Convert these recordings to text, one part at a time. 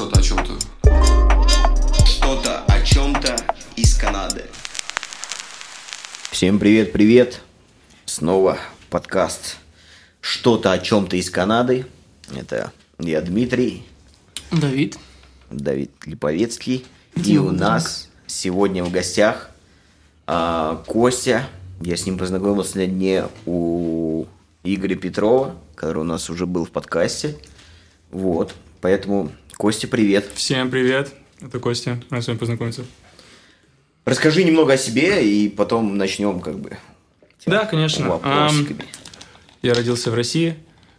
Что-то о чем-то. Что-то о чем-то из Канады. Всем привет-привет! Снова подкаст «Что-то о чем-то из Канады». Это я Дмитрий, Давид. Давид Липовецкий. И у нас сегодня в гостях а, Костя. Я с ним познакомился на дне у Игоря Петрова, который у нас уже был в подкасте. Вот. Поэтому, Костя, привет. Всем привет. Это Костя. Рад с вами познакомиться. Расскажи немного о себе, и потом начнем как бы Да, конечно. вопросиками. Я родился в России,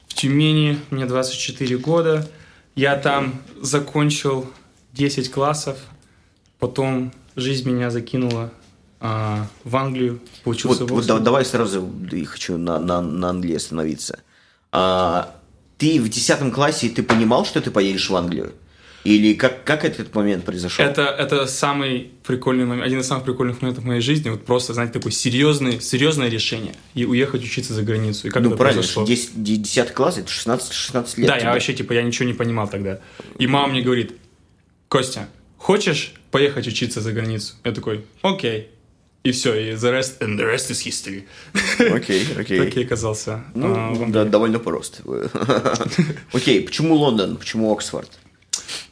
в Тюмени. Мне 24 года. Я там закончил 10 классов. Потом жизнь меня закинула а, в Англию. Вот, Получился в вот да- Оксфорде. давай сразу и хочу на, на, на Англии остановиться. А, ты в 10 классе ты понимал, что ты поедешь в Англию? Или как, как этот момент произошел? Это, это самый прикольный момент, один из самых прикольных моментов в моей жизни. Вот просто, знаете, такое серьезное, серьезное решение. И уехать учиться за границу. И как ну, это правильно, произошло? 10, 10 класс, это 16, 16 лет. Да, тебе. я вообще, типа, я ничего не понимал тогда. И мама мне говорит, Костя, хочешь поехать учиться за границу? Я такой, окей. И все, и the rest, and the rest is history. Окей, окей. Так и оказался. Ну, а, в Англии. да, довольно просто. Окей, почему Лондон, почему Оксфорд?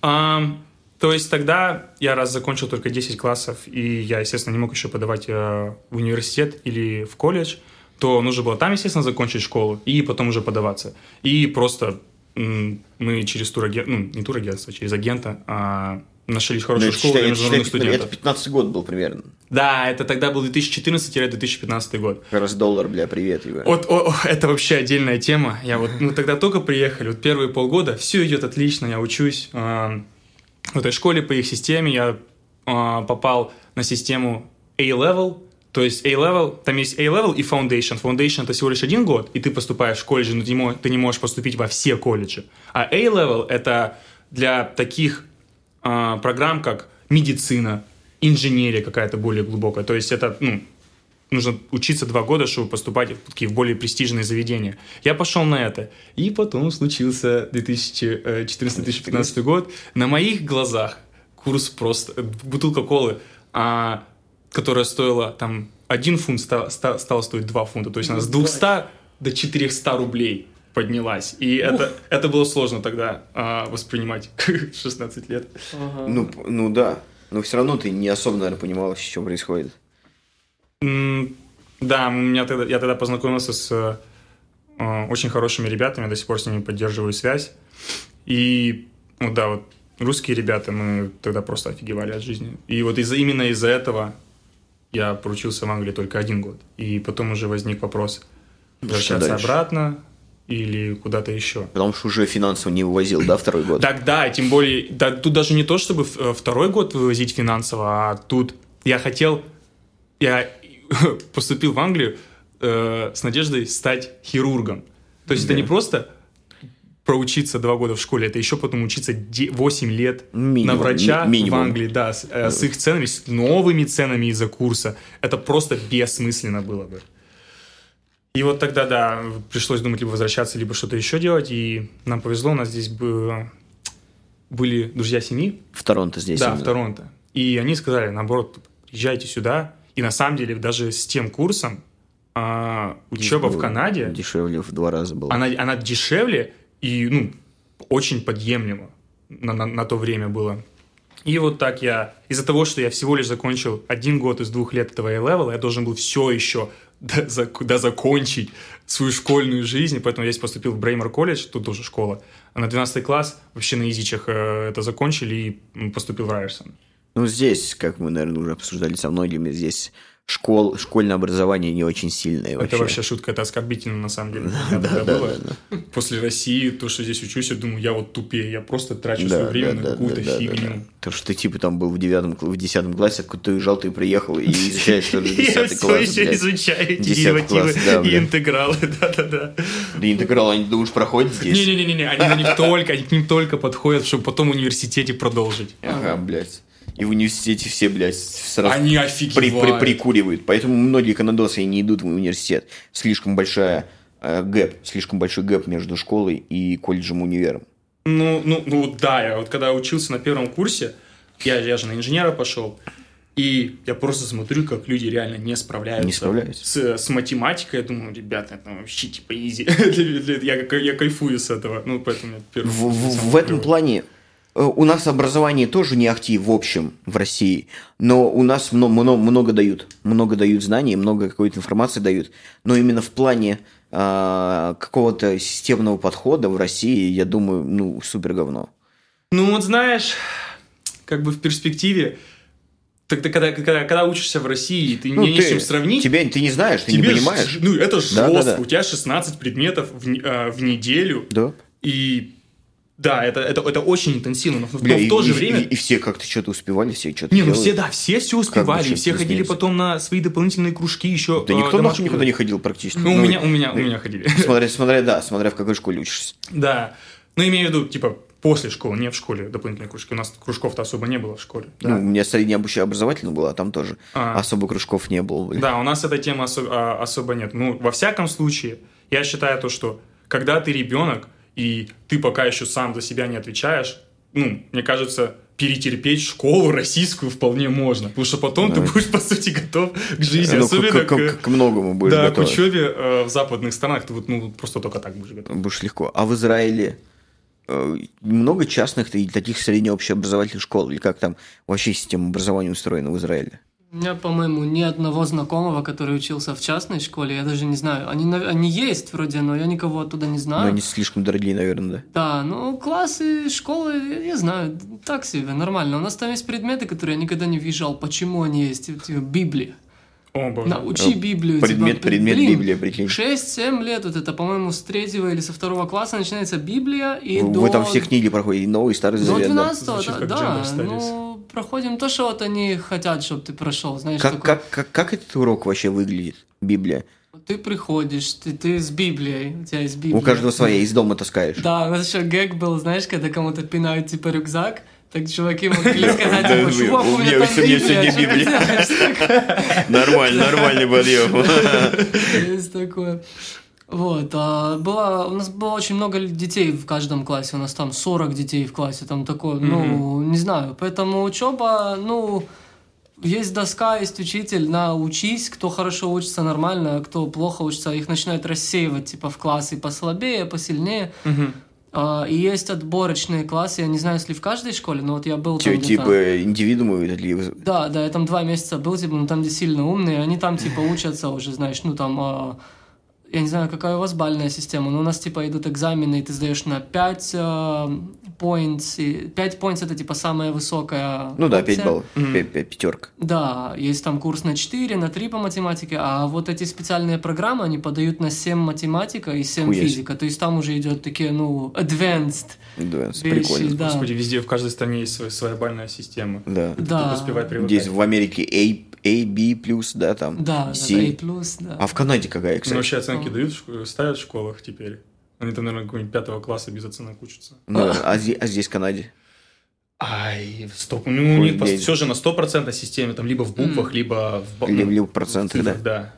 А, то есть тогда я раз закончил только 10 классов, и я, естественно, не мог еще подавать э, в университет или в колледж, то нужно было там, естественно, закончить школу и потом уже подаваться. И просто мы через турагентство, ну, не турагентство, через агента а, нашли Ну, хорошую это, школу считай, для международных считай, студентов. это 15 год был примерно. Да, это тогда был 2014-2015 год. Как раз доллар, бля, привет. Ива. Вот о, о, это вообще отдельная тема. Я вот, мы тогда только приехали, вот первые полгода, все идет отлично, я учусь а, в этой школе по их системе, я а, попал на систему A-Level, то есть A-Level, там есть A-Level и Foundation. Foundation это всего лишь один год, и ты поступаешь в колледж, но ты не можешь поступить во все колледжи. А A-Level это для таких а, программ, как медицина, инженерия какая-то более глубокая. То есть это, ну, нужно учиться два года, чтобы поступать в такие более престижные заведения. Я пошел на это. И потом случился 2014-2015 год. На моих глазах курс просто... Бутылка колы, а, которая стоила там 1 фунт, ста- ста- стала стоить 2 фунта. То есть она с 200 до 400 рублей поднялась. И это, это было сложно тогда а, воспринимать 16 лет. Ну, п- ну да. Но все равно ты не особо, наверное, понимал, что происходит. М, Да, у меня тогда, я тогда познакомился с э, очень хорошими ребятами, до сих пор с ними поддерживаю связь. И, ну да, вот русские ребята, мы тогда просто офигевали от жизни. И вот из именно из-за этого я проучился в Англии только один год. И потом уже возник вопрос, возвращаться дальше? обратно или куда-то еще. Потому что уже финансово не вывозил, да, второй год? Так да, тем более, да, тут даже не то, чтобы э, второй год вывозить финансово, а тут я хотел, я поступил в Англию э, с надеждой стать хирургом. То есть это не просто проучиться два года в школе, это еще потом учиться 8 лет Минимум, на врача ми- минимум. в Англии, да, с, э, с их ценами, с новыми ценами из-за курса. Это просто бессмысленно было бы. И вот тогда, да, пришлось думать, либо возвращаться, либо что-то еще делать. И нам повезло, у нас здесь было- были друзья семьи, В Торонто здесь. да, именно. в Торонто. И они сказали, наоборот, приезжайте сюда. И на самом деле даже с тем курсом а, учеба в Канаде, Дешевле в два раза было. она, она дешевле и ну, очень подъемлема на, на, на то время было. И вот так я, из-за того, что я всего лишь закончил один год из двух лет этого A-левела, я должен был все еще дозак- дозакончить свою школьную жизнь, поэтому я здесь поступил в Бреймер колледж, тут тоже школа. А на 12 класс вообще на изичах э, это закончили и поступил в Райерсон. Ну, здесь, как мы, наверное, уже обсуждали со многими, здесь школ, школьное образование не очень сильное вообще. Это вообще шутка, это оскорбительно на самом деле. для меня тогда было. После России, то, что здесь учусь, я думаю, я вот тупее, я просто трачу Да, свое время да, на да, какую-то да, да, фигню. да. То, что ты, типа, там был в девятом, в десятом классе, откуда ты уезжал, ты приехал и изучаешь тоже Я десятый все класс, еще блядь. изучаю эти Десятый деривативы да, и интегралы, да-да-да. Да интеграл, они, думаешь, проходят здесь? Не-не-не, они на них только, они к ним только подходят, чтобы потом в университете продолжить. Ага, блядь. И в университете все, блядь, сразу Они при- при- прикуривают. Поэтому многие канадосы не идут в университет. Слишком большая э, gap, слишком большой gap между школой и колледжем универом. Ну, ну, ну да, я вот когда учился на первом курсе, я, я же на инженера пошел, и я просто смотрю, как люди реально не справляются, Не справляются. С, с математикой. Я думаю, ребята, это вообще типа изи. я, я кайфую с этого. Ну, поэтому я первый В, в- в этом плане у нас образование тоже не ахти в общем в России, но у нас много, много, много дают, много дают знаний, много какой-то информации дают, но именно в плане а, какого-то системного подхода в России, я думаю, ну, супер говно. Ну, вот знаешь, как бы в перспективе, тогда, когда, когда, когда учишься в России, ты Ну, не не с чем сравнить, Тебя, ты не знаешь, ты тебе не ж- понимаешь. ну, это Да, жестко. да, да. У тебя 16 предметов в, а, в неделю. Да. И да, это, это, это очень интенсивно. Но, в- Бля, но и, в то же и- время... и- и все как-то что-то успевали, все что-то Не, ну все, да, все все успевали, все ходили потом на свои дополнительные кружки еще. Да э, никто нахуй домашние. никуда не ходил практически. Ну, у меня, у меня, у меня ходили. Смотря, смотря, да, смотря в какой школе учишься. Да. Ну, имею в виду, типа, после школы, не в школе дополнительные кружки. У нас кружков-то особо не было в школе. Ну, у меня среднее обучение образовательное было, а там тоже А. особо кружков не было. блин. Да, у нас этой темы осо- а, особо нет. Ну, во всяком случае, я считаю то, что когда ты ребенок, и ты пока еще сам за себя не отвечаешь, ну, мне кажется, перетерпеть школу российскую вполне можно. Потому что потом ты будешь, по сути, готов к жизни. Ну, к, Особенно к- к- к многому будешь да, к готов. учебе э, в западных странах. Ты вот, ну, просто только так будешь готов. Будешь легко. А в Израиле э, много частных и таких среднеобщеобразовательных школ? Или как там вообще система образования устроена в Израиле? У меня, по-моему, ни одного знакомого, который учился в частной школе, я даже не знаю. Они, они есть вроде, но я никого оттуда не Но знаю. они слишком дорогие, наверное, да? Да, ну классы, школы, я не знаю, так себе, нормально. У нас там есть предметы, которые я никогда не въезжал. Почему они есть? Типа Библия. О, боже. Научи Библию. Предмет, типа, предмет блин, Библия, прикинь. 6-7 лет, вот это, по-моему, с третьего или со второго класса начинается Библия, и Вы, до... там все книги проходите, и Новый, и Старый До Завет, да? 12 Звучит да, да, ну, проходим то, что вот они хотят, чтобы ты прошел, знаешь, Как, такое. как, как, как этот урок вообще выглядит, Библия? Ты приходишь, ты, ты с Библией, у тебя есть Библия. У каждого своя, из дома таскаешь. Да, у нас еще гэг был, знаешь, когда кому-то пинают, типа, рюкзак, так чуваки могли сказать, типа, чувак, у меня там Библия? Нормально, нормальный подъем. Есть такое. Вот, а было, у нас было очень много детей в каждом классе, у нас там 40 детей в классе, там такое, ну, не знаю, поэтому учеба, ну, есть доска, есть учитель, на учись, кто хорошо учится нормально, а кто плохо учится, их начинают рассеивать, типа, в классы послабее, посильнее, Мгм. А, и есть отборочные классы, я не знаю, если в каждой школе, но вот я был там Типа, индивидуумы или... Да, да, я там два месяца был, типа, ну там, где сильно умные, они там, типа, учатся уже, знаешь, ну там, а, я не знаю, какая у вас бальная система, но у нас, типа, идут экзамены, и ты сдаешь на 5 points, и 5 points это, типа, самая высокая Ну да, опция. 5 баллов, пятерка. Да, есть там курс на 4, на 3 по математике, а вот эти специальные программы, они подают на 7 математика и 7 Хуясь. физика, то есть там уже идет такие, ну, advanced Да, вещи, прикольно. да. Господи, везде, в каждой стране есть своя, своя бальная система. Да. Да. привыкать. Здесь в Америке A, A, B плюс, да, там. Да, да, C. да, A+, да. А в Канаде какая, Ну, кстати? вообще оценки Ну. дают, в ставят в школах теперь. Они там, наверное, какого-нибудь пятого класса без оценок учатся. Ну, а, зи- а здесь в Канаде? Ай, стоп. Ну, у них все же на стопроцентной системе, там либо в буквах, либо в... ба- Либо, ну, либо в процентах, да? цифрах, да.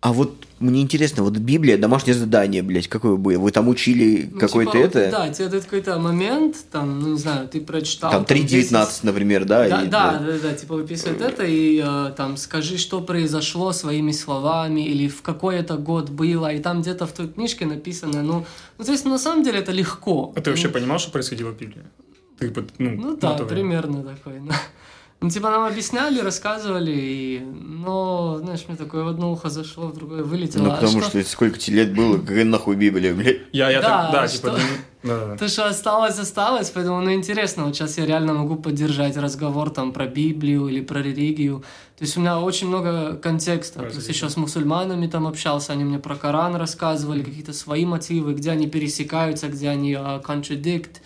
А вот мне интересно, вот Библия, домашнее задание, блядь, какое было? Вы там учили Ну, какой-то типа, это? Да, тебе дают какой-то момент, там, ну не знаю, ты прочитал. Там 3.19, 10 например, да? Да, и- да, да, да, типа выписывают это и э, там скажи, что произошло своими словами или в какой это год было, и там где-то в той книжке написано, ну, ну то есть на самом деле это легко. А ты вообще Ну, понимал, что происходило в Библии? Ты, ну, Ну да, примерно такой. да. Ну, типа, нам объясняли, рассказывали, и... но, знаешь, мне такое в одно ухо зашло, в другое вылетело. Ну, А потому что, это сколько тебе лет было, какая нахуй Библия, блядь? Я, я Да, так, да, что- типа, ну, да, да. То, что осталось, осталось, поэтому, ну, интересно, вот сейчас я реально могу поддержать разговор там про Библию или про религию. То есть у меня очень много контекста. Плюс Развитие. еще с мусульманами там общался, они мне про Коран рассказывали, какие-то свои мотивы, где они пересекаются, где они а, contradict.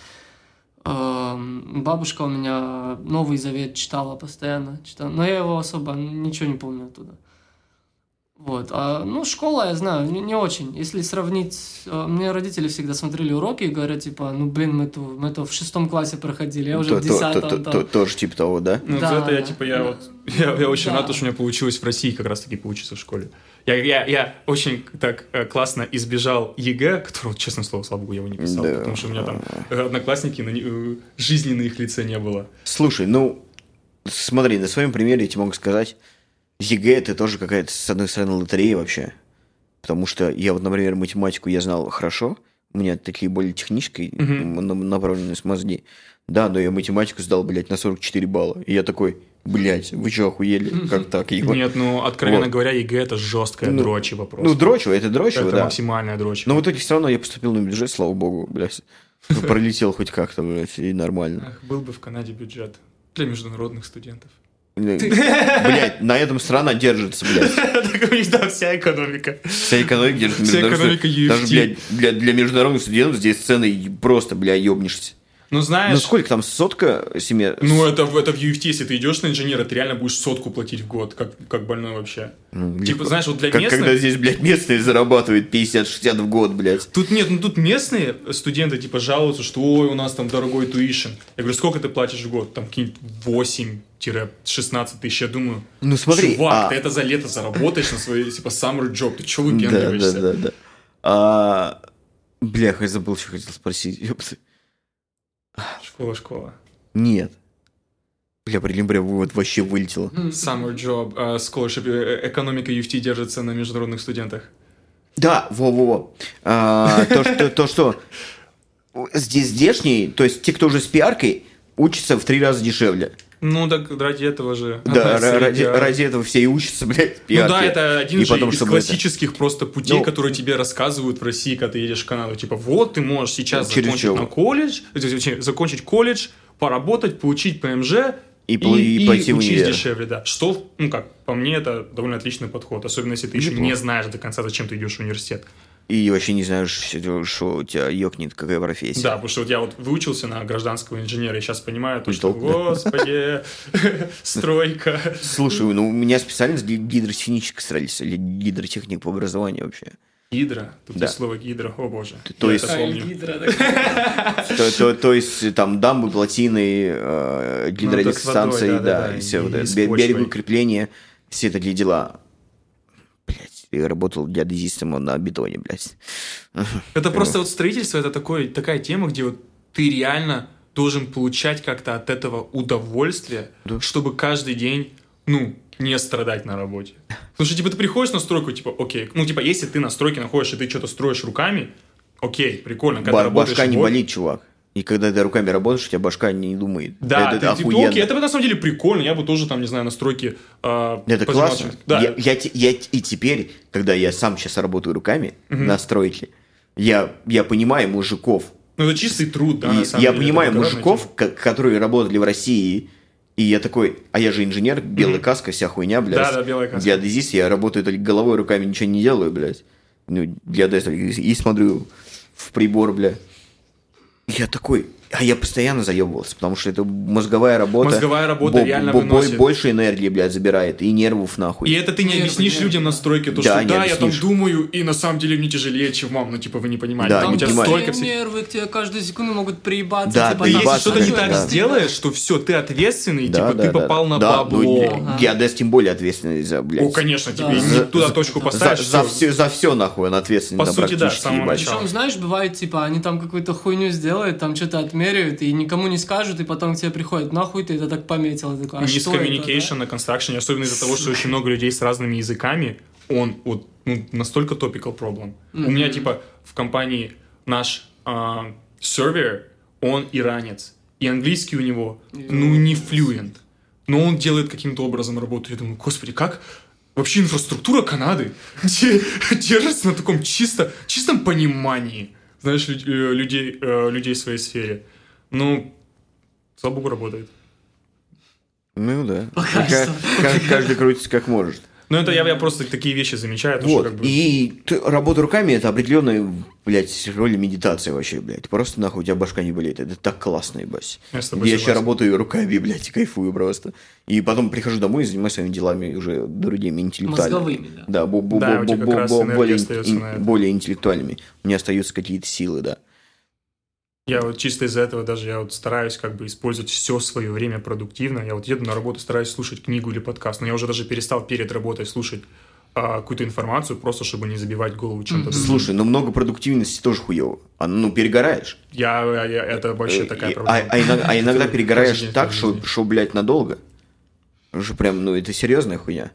Бабушка у меня Новый Завет читала постоянно, читала. но я его особо ничего не помню оттуда. Вот. А, ну, школа, я знаю, не, не очень. Если сравнить... э, Мне родители всегда смотрели уроки и говорят, типа, ну, блин, мы, то, мы то в шестом классе проходили, я уже То- в то- десятом. то- там». то- Тоже типа того, да? Ну, Да, за это я, да. типа, я вот... Я, я очень Да. рад, что у меня получилось в России как раз-таки поучиться в школе. Я, я, я очень так э, классно избежал ЕГЭ, которого, честное слово, слава богу, я его не писал, Да. потому что у меня там одноклассники, но э, жизни на их лице не было. Слушай, ну, смотри, на своем примере я тебе могу сказать, ЕГЭ это тоже какая-то, с одной стороны, лотерея вообще. Потому что я вот, например, математику я знал хорошо, у меня такие более технические Мгм. на- направленность мозги. Да, но я математику сдал, блядь, на 44 балла. И я такой, блядь, вы что, охуели? Как так? ебать?» Нет, ну, откровенно Вот. говоря, ЕГЭ это жесткая Ну, дрочи вопрос. Ну, дрочево, это дрочево, это да. максимальная дрочь. Но в итоге все равно я поступил на бюджет, слава богу, блядь. Пролетел хоть как-то, блядь, и нормально. Ах, был бы в Канаде бюджет для международных студентов. Блядь, на этом страна держится, блядь. Так у них, да, вся экономика. Вся экономика держится. Вся экономика. Даже, блядь, для, для международных студентов здесь цены просто, бля, ёбнешься. Ну, знаешь... Ну сколько там, сотка семья? Ну, это, в- это в UFT, если ты идешь на инженера, ты реально будешь сотку платить в год, как, как больной вообще. Ну, Типа, легко. знаешь, вот для Как, местных... когда здесь, блядь, местные зарабатывают 50-60 в год, блядь. Тут нет, ну тут местные студенты типа жалуются, что ой, у нас там дорогой туишен. Я говорю, сколько ты платишь в год? Там какие-нибудь 8-16 тысяч, я думаю. Ну смотри, Чувак, а- ты это за лето заработаешь на свой, типа, summer job, ты Да, выпендриваешься? да, да, да. А, Бляха, я забыл, что хотел спросить. Ёпты. Школа, школа. Нет. Бля, блин, бля, вот вообще вылетело. Summer job, э, scholarship, э, экономика UFT держится на международных студентах. Да, во-во-во. А, то, что, то, что здесь здешние, то есть те, кто уже с пиаркой, учатся в три раза дешевле. Ну, так ради этого же. Да, ради, ради этого все и учатся, блядь, в Ну да, это один И же потом, из чтобы это- классических просто путей, Ну, которые тебе рассказывают в России, когда ты едешь в Канаду. Типа, вот ты можешь сейчас Через закончить чего? на колледж, э, закончить колледж, поработать, получить ПМЖ И пл- и пойти в учись универ. дешевле, да. Что, ну как, по мне, это довольно отличный подход, особенно если ты еще Неплохо. не знаешь до конца, зачем ты идешь в университет. И вообще не знаешь, что что у тебя ёкнет, какая профессия. Да, потому что вот я вот выучился на гражданского инженера, и сейчас понимаю, то, что, Толк, да. господи, стройка. Слушай, ну у меня специальность ги- гидротехническая строительство, или гидротехник по образованию вообще. Гидра, тут Да. есть слово гидра, о боже. То Я есть-. То, то- есть там дамбы, плотины, э, Ну, гидроэлектростанции, да, и все вот это, берегоукрепление, все для дела. Я работал геодезистом на бетоне, блядь. Это просто вот строительство, это такой, такая тема, где вот ты реально должен получать как-то от этого удовольствие, Да. чтобы каждый день, ну, не страдать на работе. Потому что, типа, ты приходишь на стройку, типа, окей, ну, типа, если ты на стройке находишься, и ты что-то строишь руками, окей, прикольно, когда Ба- работаешь башка не болит, чувак. И когда ты руками работаешь, у тебя башка не думает. Да, это, ты, типа, охуенно. это на самом деле прикольно, я бы тоже там, не знаю, на стройке а, Это классно. Да, Я, я я и теперь, когда я сам сейчас работаю руками на стройке, я, я понимаю мужиков. ну это чистый труд, да, И на самом я деле, понимаю мужиков, ко- которые работали в России, и я такой, а я же инженер, белая Мгм. каска, вся хуйня, блядь. Да-да, белая каска. Геодезист, я работаю только головой, руками ничего не делаю, блядь. Ну, и, и смотрю в прибор, блядь. Я такой, а я постоянно заебывался, потому что это мозговая работа. Мозговая работа реально выносит. Больше энергии, блядь, забирает, и нервов нахуй. И это ты не Нервы, объяснишь нервы. людям на стройке, то, Да, что не да, я там объяснишь. думаю, и на самом деле мне тяжелее, чем вам. Ну, типа, вы не понимаете. Да, там не у тебя понимаю. столько всего. нервы, к тебе каждую секунду могут приебаться. Да, типа, Ты если что-то не так да. сделаешь, что все, ты ответственный, Да, типа, да, ты да, попал да. на Да, бабло. ну, геодез тем более ответственный за, блядь. О, конечно, тебе Да. туда точку поставишь. за, все, за все, нахуй, он ответственный. По да, сути, да. Причем, знаешь, бывает, типа, они там какую-то хуйню сделают, там что-то отмеряют, и никому не скажут, и потом к тебе приходят, нахуй ты это так пометил? Я такой, а это, Мискоммуникейшн на констракшене, особенно из-за того, что очень много людей с разными языками, он вот ну, настолько topical problem. У меня, типа, в компании наш а, сервер, он иранец, и английский у него, ну, не fluent, но он делает каким-то образом работу. Я думаю, господи, как вообще инфраструктура Канады де- держится на таком чисто, чистом понимании, знаешь, э, людей, э, людей в своей сфере. Ну, слава богу, работает. Ну да. Пока Ка- что. ка- Каждый крутится как может. Ну, это я, я просто такие вещи замечаю. то, что Вот, как бы- и ты- работа руками это определенная, блядь, роль медитации вообще, блядь. Просто нахуй у тебя башка не болеет. Это так классно, ебать. Я с тобой Я сейчас согласен. работаю руками, блядь, и кайфую просто. И потом прихожу домой и занимаюсь своими делами уже другими интеллектуальными. Мозговыми, да. Да, бо- бо- Да, бо- у тебя бо- как раз бо- энергия более, на это. более интеллектуальными. У меня остаются какие-то силы, да. Я вот чисто из-за этого даже я вот стараюсь как бы использовать все свое время продуктивно. Я вот еду на работу, стараюсь слушать книгу или подкаст, но я уже даже перестал перед работой слушать а, какую-то информацию, просто чтобы не забивать голову чем-то. другим. Слушай, ну много продуктивности тоже хуево. А, ну, перегораешь. Я, я- я- это вообще Э, такая проблема. А, а иногда, а иногда перегораешь так, что, что, блядь, надолго. Уже прям, ну, это серьезная хуйня.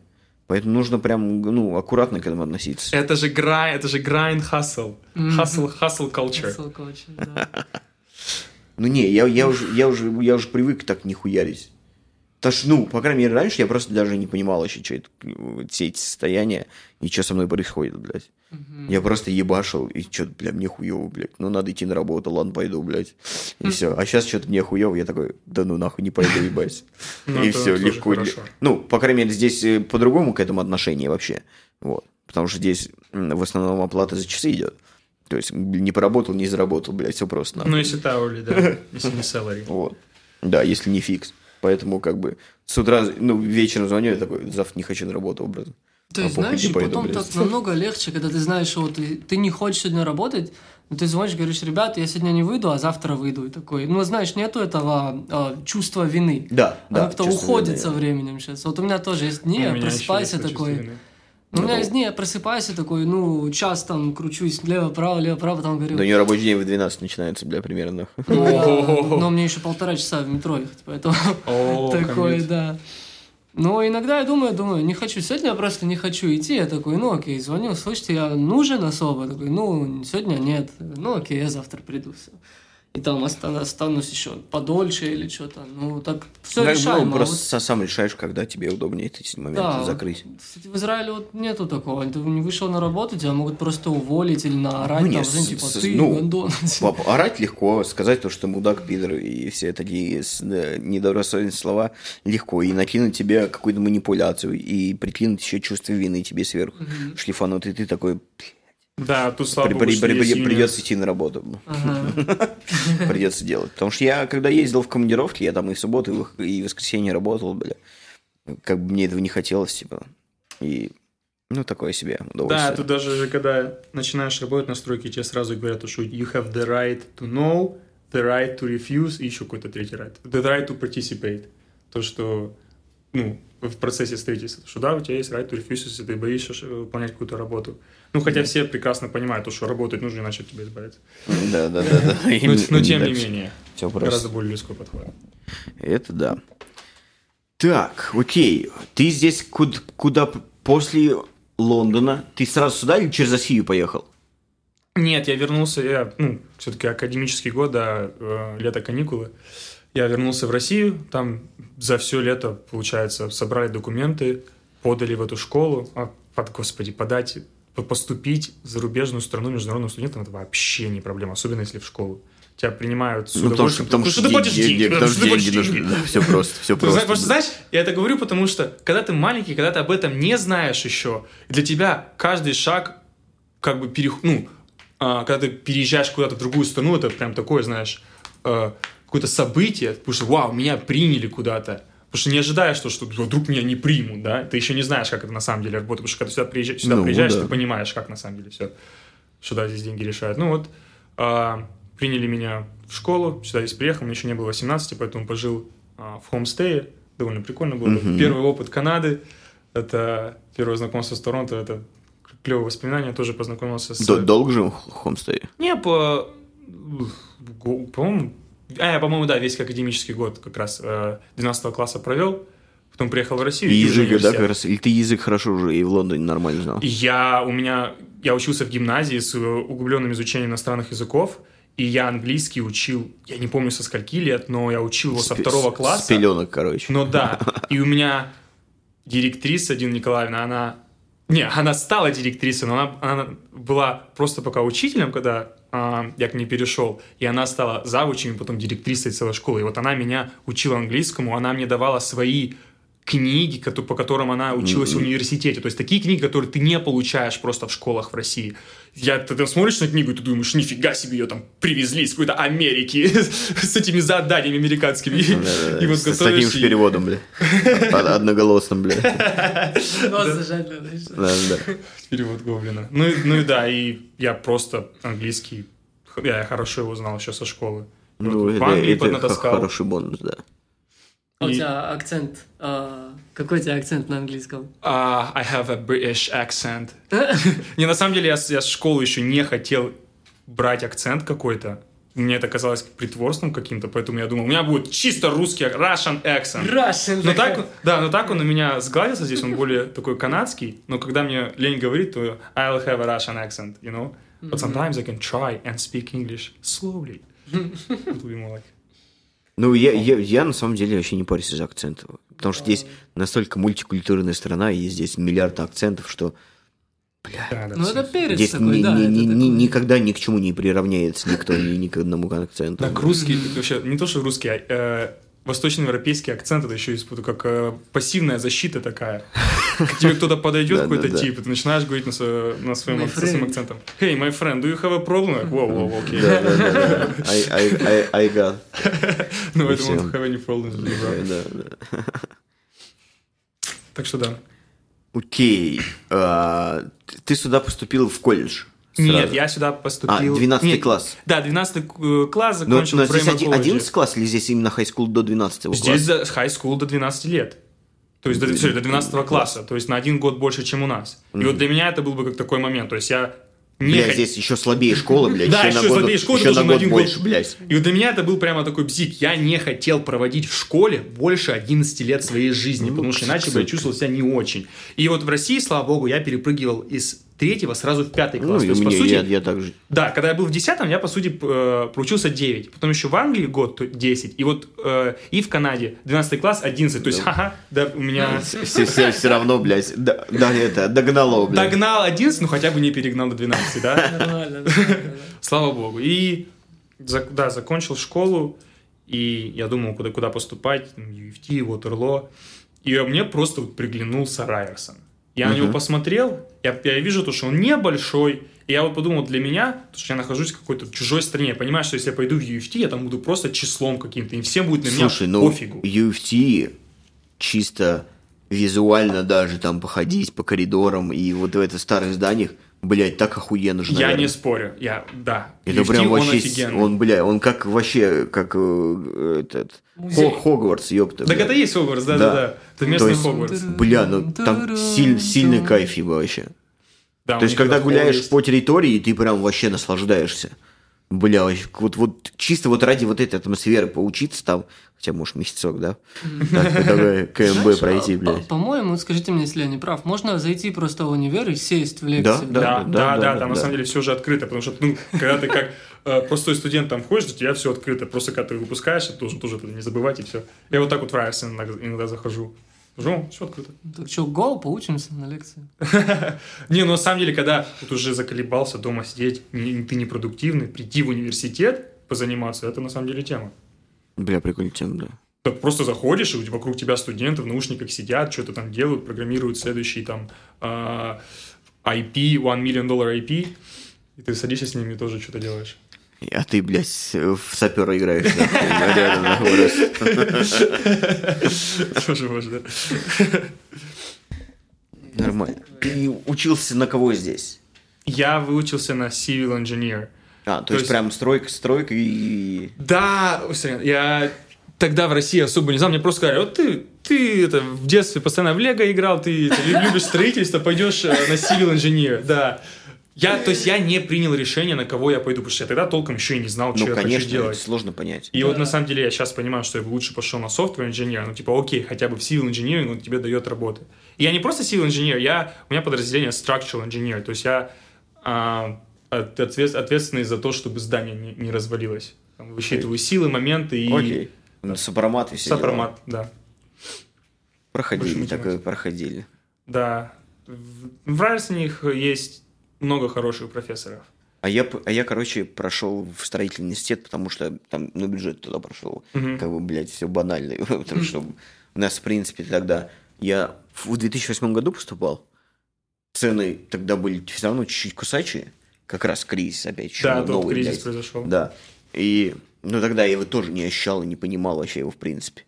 Поэтому нужно прям, ну, аккуратно к этому относиться. Это же grind, это же grind hustle. Hustle, hustle culture. Ссылка очень, да. Ну, не, я, я, уже, я, уже, я уже привык так не хуярить. Потому что, ну, по крайней мере, раньше я просто даже не понимал еще, что это, э, все эти состояния и что со мной происходит, блядь. Я просто ебашил, и что-то, бля, мне хуево, блядь. Ну, надо идти на работу, ладно, пойду, блядь. И все. А сейчас что-то мне хуево, я такой, да ну нахуй, не пойду, ебать. Ну, И все, легко. Ну, по крайней мере, здесь э, по-другому к этому отношение вообще. Вот. Потому что здесь в основном оплата за часы идет. То есть не поработал, не заработал, блядь, все просто. нахуй. Ну, если hourly, да, если не salary. Вот. Да, если не фикс. Поэтому как бы с утра, ну, вечером звоню, я такой, завтра не хочу на работу образно. То А есть, знаешь, и потом блядь. так намного легче, когда ты знаешь, что вот ты, ты не хочешь сегодня работать, но ты звонишь, говоришь, ребят, я сегодня не выйду, а завтра выйду. И такой, ну, знаешь, нету этого а, чувства вины. Да, да. Оно как-то уходит вины. со временем сейчас. Вот у меня тоже есть дни, я просыпаюсь есть такой... вины. Ну, у меня Ну, есть дни, я просыпаюсь и такой, ну, час там кручусь лево-право, лево-право, потом говорю... Да у нее рабочий день в 12 начинается, бля, примерно. «Ну, я-. Но мне еще полтора часа в метро ехать, поэтому коммит. да. Но иногда я думаю, думаю, не хочу. Сегодня я просто не хочу идти. Я такой, ну окей, звоню, слышите, я нужен особо. Такой, ну, сегодня нет. Ну окей, я завтра приду. Все. И там оста- останусь еще подольше или что-то. Ну, так все Ну, решаемо. а просто вот- са- сам решаешь, когда тебе удобнее эти моменты да, закрыть. кстати, в Израиле вот нету такого. Ты не вышел на работу, тебя могут просто уволить или наорать, Ну, там, нет, знаешь, с- типа, с- ты ну, гондон. Пап, орать легко, сказать то, что мудак, пидор и все такие да, недобросовестные слова легко. И накинуть тебе какую-то манипуляцию, и прикинуть еще чувство вины тебе сверху шлифанут, и ты такой, Да, тут слава при- богу, при- при- при- придется идти на работу. Ага. Придется делать. Потому что я, когда ездил в командировки, я там и в субботу, и в- воскресенье работал, бля. Как бы мне этого не хотелось, типа. И, ну, такое себе Да, удовольствие. тут даже же, когда начинаешь работать на стройке, тебе сразу говорят, что you have the right to know, the right to refuse и еще какой-то третий right. The right to participate. То, что, ну, в процессе строительства. Что да, у тебя есть right to refuse, если ты боишься выполнять какую-то работу. Ну, хотя все прекрасно понимают, то, что работать нужно, иначе от тебя избавиться. Да, да, да, да. Но, тем не менее, гораздо более людской подход. Это да. Так, окей. Ты здесь куда, куда после Лондона? Ты сразу сюда или через Россию поехал? Нет, я вернулся, я, ну, все-таки академический год, э, лето каникулы. Я вернулся в Россию, там за все лето, получается, собрали документы, подали в эту школу, а, под, господи, подать, по- поступить в зарубежную страну международным студентом, это вообще не проблема, особенно если в школу. Тебя принимают с Ну, потому что, удовольствием, потому что ты платишь деньги, деньги, потому что ты платишь деньги. Да, все просто, все просто. просто знаешь, я это говорю, потому что когда ты маленький, когда ты об этом не знаешь еще, для тебя каждый шаг как бы перех... ну, а, когда ты переезжаешь куда-то в другую страну, это прям такое, знаешь, э, какое-то событие, потому что, вау, меня приняли куда-то. Потому что не ожидаешь, что, что вдруг меня не примут, да? Ты еще не знаешь, как это на самом деле работает. Потому что когда сюда приезжаешь, сюда Ну, приезжаешь да. ты понимаешь, как на самом деле все, что да, здесь деньги решают. Ну вот, а, приняли меня в школу, сюда здесь приехал, мне еще не было 18, поэтому пожил а, в хомстее. Довольно прикольно было. Мгм. Первый опыт Канады. Это первое знакомство с Торонто. Это клевые воспоминания. Тоже познакомился с... Долго жил в Хомстее? Не, по... По-моему... А, я, по-моему, да, весь академический год как раз э, 12 класса провел. Потом приехал в Россию. И язык, да, как раз? Или ты язык хорошо уже и в Лондоне нормально знал? Я, у меня, я учился в гимназии с э, углубленным изучением иностранных языков, и я английский учил, я не помню со скольки лет, но я учил его со С пе- второго класса. С пеленок, короче. Ну да, и у меня директриса Дина Николаевна, она... Не, она стала директрисой, но она, она была просто пока учителем, когда а, я к ней перешел, и она стала завучем, потом директрисой целой школы. И вот она меня учила английскому, она мне давала свои книги, по которым она училась в университете. То есть такие книги, которые ты не получаешь просто в школах в России. Я, ты там смотришь на книгу, и ты думаешь, нифига себе, ее там привезли из какой-то Америки с этими заданиями американскими. И- вот С с таким же переводом, бля. Од- Одноголосным, бля. Да, да. Перевод Гоблина. Ну, и- ну и да, и я просто английский, я хорошо его знал еще со школы. Ну, это хороший бонус, да. А у тебя акцент, а, какой у тебя акцент на английском? А, I have a British accent. Не, на самом деле, я я с школы еще не хотел брать акцент какой-то. Мне это казалось притворством каким-то, поэтому я думал, у меня будет чисто русский, Russian accent. Russian. Но так, да, но так он у меня сгладился здесь, он более такой канадский, но когда мне лень говорит, то I'll have a Russian accent, you know? But sometimes I can try and speak English slowly. It will be more like- Ну, я, я, я на самом деле вообще не парюсь из акцентов. Потому что здесь настолько мультикультурная страна, и здесь миллиард акцентов, что Да, да, Ну, это перец здесь такой, ни- да. ни- это ни- такой. ни- никогда ни к чему не приравняется никто ни, ни к одному акценту. Так, русский, вообще, не то, что русский, а э, восточноевропейский акцент, это еще испытываю, как э, пассивная защита такая. К тебе кто-то подойдет, какой-то тип, и ты начинаешь говорить на, сво- на своем, своим акцентом. Hey, my friend, do you have a problem? Okay. Да, да, да. I, I, I, got. I И don't want всё. to have any problems. Так что да. Окей. А, ты сюда поступил в колледж? Нет, сразу? я сюда поступил... А, 12 Нет, класс. Да, 12 э, класс Но, закончил но в здесь Бреймер оди- колледже. 11 класс или здесь именно high school до 12 класса? Здесь high school до 12 лет. То есть до, sorry, до 12 класса. То есть на один год больше, чем у нас. И вот для меня это был бы как такой момент. То есть я не Бля, хот- здесь еще слабее школа, блядь. Да, еще год- слабее школа, еще на год один год. больше, блядь. И вот для меня это был прямо такой бзик. Я не хотел проводить в школе больше 11 лет своей жизни, потому что иначе бы я чувствовал себя не очень. И вот в России, слава богу, я перепрыгивал из третьего сразу в пятый Ну, класс. и То есть, по сути, я, я так же. да, когда я был в 10 я, по сути, э, проучился 9. Потом еще в Англии год то 10. И вот э, и в Канаде 12 класс 11. То есть, ха-ха, да, у меня... Все, все, все равно, блядь, да, да, это, догнало, блядь. Догнал 11, ну хотя бы не перегнал до 12, да? Нормально. Слава богу. И, да, закончил школу, и я думал, куда, куда поступать, UFT, Waterloo. И мне просто вот приглянулся Райерсон. Я на него посмотрел, я, я вижу то, что он небольшой, и я вот подумал, для меня, то, что я нахожусь в какой-то чужой стране, я понимаю, что если я пойду в UFT, я там буду просто числом каким-то, и всем будет на меня Слушай, ну, пофигу. UFC чисто визуально даже там походить по коридорам и вот в это старых зданиях, блядь, так охуенно же, Я наверное. не спорю, я, да. Это UFT, прям он вообще, с- офигенный. он, бля, он как вообще, как э, этот, Музей. Хо- Хогвартс, ёпта. Так бля. это и есть Хогвартс, да-да-да. Это местный есть- Хогвартс. Бля, ну там силь- сильный кайф ебо вообще. Да, То есть, когда гуляешь есть. по территории, ты прям вообще наслаждаешься. Бля, вообще, вот, вот чисто вот ради вот этой атмосферы поучиться там, хотя, может, месяцок, да? КМБ пройти, а, по- блядь. По-моему, скажите мне, если я не прав, можно зайти просто в универ и сесть в лекции. Да, Да, да, там на самом деле все уже открыто, потому что, ну, когда ты как э, простой студент там входишь, у тебя все открыто, просто когда ты выпускаешь, это должен тоже это не забывать и все. Я вот так вот в Райерсон иногда, иногда захожу. Жу, все открыто. Так что, го, поучимся на лекции. Не, ну на самом деле, когда вот уже заколебался дома сидеть, ты непродуктивный, прийти в университет позаниматься, это на самом деле тема. Бля, прикольная тема, да. Так просто заходишь, и вокруг тебя студенты в наушниках сидят, что-то там делают, программируют следующий там а, IP, one million dollar IP, и ты садишься с ними и тоже что-то делаешь. А ты, блядь, в сапера играешь, рядом. Тоже можно. Нормально. Ты учился на кого здесь? Я выучился на civil engineer. А, то, То есть, есть- прям стройка, стройка и... Да, я тогда в России особо не знал, мне просто сказали, вот ты, ты это, в детстве постоянно в Лего играл, ты лю- любишь строительство, пойдешь э, на civil engineer, да. Я, то есть я не принял решение, на кого я пойду, потому что я тогда толком еще и не знал, что Ну, я конечно, хочу делать. это сложно понять. И вот на самом деле я сейчас понимаю, что я бы лучше пошел на software engineer, ну типа окей, хотя бы в civil engineering он тебе дает работы. И я не просто civil engineer, я, у меня подразделение structural engineer, то есть я а, от- ответ- ответственный за то, чтобы здание не, не развалилось. Там, высчитываю силы, моменты и Окей. Ну, Сопромат и все дела. сопромат, да. Проходили, такое проходили. Да. В, в Райерсоне их есть много хороших профессоров. А я, а я, короче, прошел в строительный университет, потому что там на бюджет туда прошел. Мгм. Как бы, блядь, все банально. Потому что У нас, в принципе, тогда... Я в 2008 году поступал. Цены тогда были все равно чуть-чуть кусачие. Как раз кризис опять. Да, новый, тот кризис блядь. произошел. Да. И, ну, тогда я его тоже не ощущал и не понимал вообще его в принципе.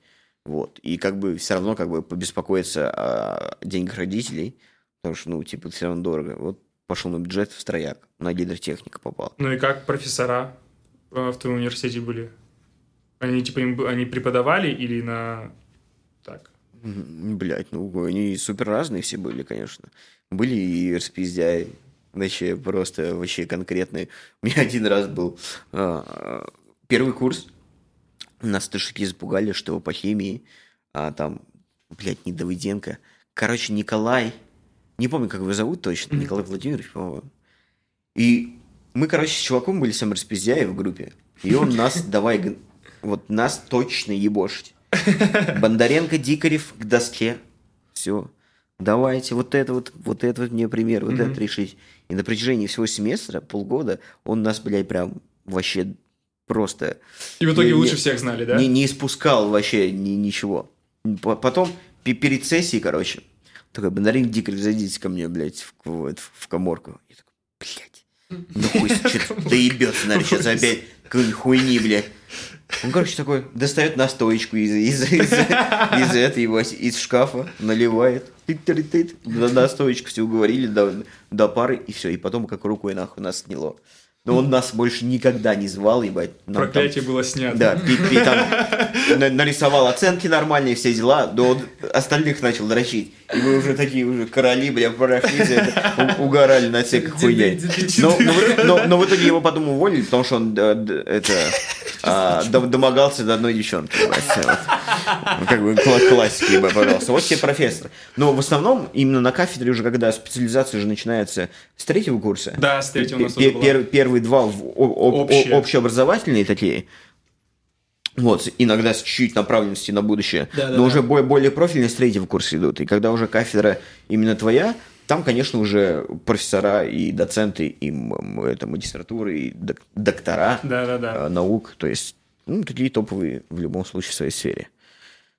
Вот. И как бы все равно как бы побеспокоиться о деньгах родителей, потому что, ну, типа, все равно дорого. Вот пошел на бюджет в строяк, на гидротехника попал. Ну и как профессора э, в твоем университете были? Они типа им они преподавали или на так? Блять, ну, они супер разные все были, конечно. Были и распиздяи, вообще просто, вообще конкретные. У меня один раз был а, первый курс, нас стышики запугали, что по химии, а там, блядь, не Давыденко, короче, Николай, не помню, как его зовут точно, Николай Владимирович, по-моему. И мы, короче, с чуваком были самые распиздяи в группе, и он нас, давай, вот нас точно ебошить. Бондаренко, Дикарев к доске. Все. Давайте вот это вот, вот это вот мне пример, вот это решить. И на протяжении всего семестра, полгода, он нас, блядь, прям вообще просто... И в итоге не- лучше не- всех знали, да? Не, не испускал вообще ни, ничего. По- Потом, пе- перед сессией, короче, такой, Бондаренко, Дикарев, зайдите ко мне, блядь, в, вот, в коморку. Я такой, блядь, ну хуй, что-то доебется, наверное, сейчас опять какой-нибудь хуйни, блядь. Он, короче, такой, достает настоечку из, из, из, из этой, его, из шкафа, наливает. Настоечку все уговорили до, до пары, и все. И потом как рукой нахуй нас сняло. Но он нас больше никогда не звал, ебать. Нам там- Проклятие было снято. да, пи- пи- там на- нарисовал оценки нормальные, все дела, до он остальных начал дрочить. И мы уже такие уже короли, бля, прошли, угорали на всякой хуйне. Но, но в- но- но в итоге его потом уволили, потому что он да, это а, дом- домогался до одной девчонки. вот. Ну, Как бы кла- классики, пожалуйста. Вот тебе профессор. Но в основном именно на кафедре уже, когда специализация уже начинается с третьего курса. Да, с третьего у нас Пе- тоже была. пер- Первые два общеобразовательные такие. Вот, иногда с чуть-чуть направленности на будущее. Да, да, но да. уже бо- более профильные с третьего курса идут. И когда уже кафедра именно твоя, там, конечно, уже профессора и доценты, и это, магистратуры, и док- доктора Да-да-да. э, наук. То есть, ну, такие топовые в любом случае в своей сфере.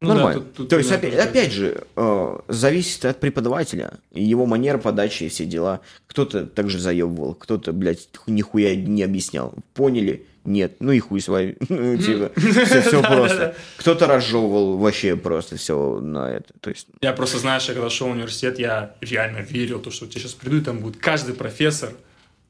Ну да, Нормально. тут- тут То есть, опять, опять же, э, зависит от преподавателя, его манера подачи и все дела. Кто-то также заебывал, кто-то, блядь, ху- нихуя не объяснял. Поняли? Нет. Ну и хуй с вами. Ну, типа, все, просто. Кто-то разжевывал вообще просто все на это. То есть, Я просто, знаешь, я когда шел в университет, я реально верил, то, что я сейчас приду, и там будет каждый профессор,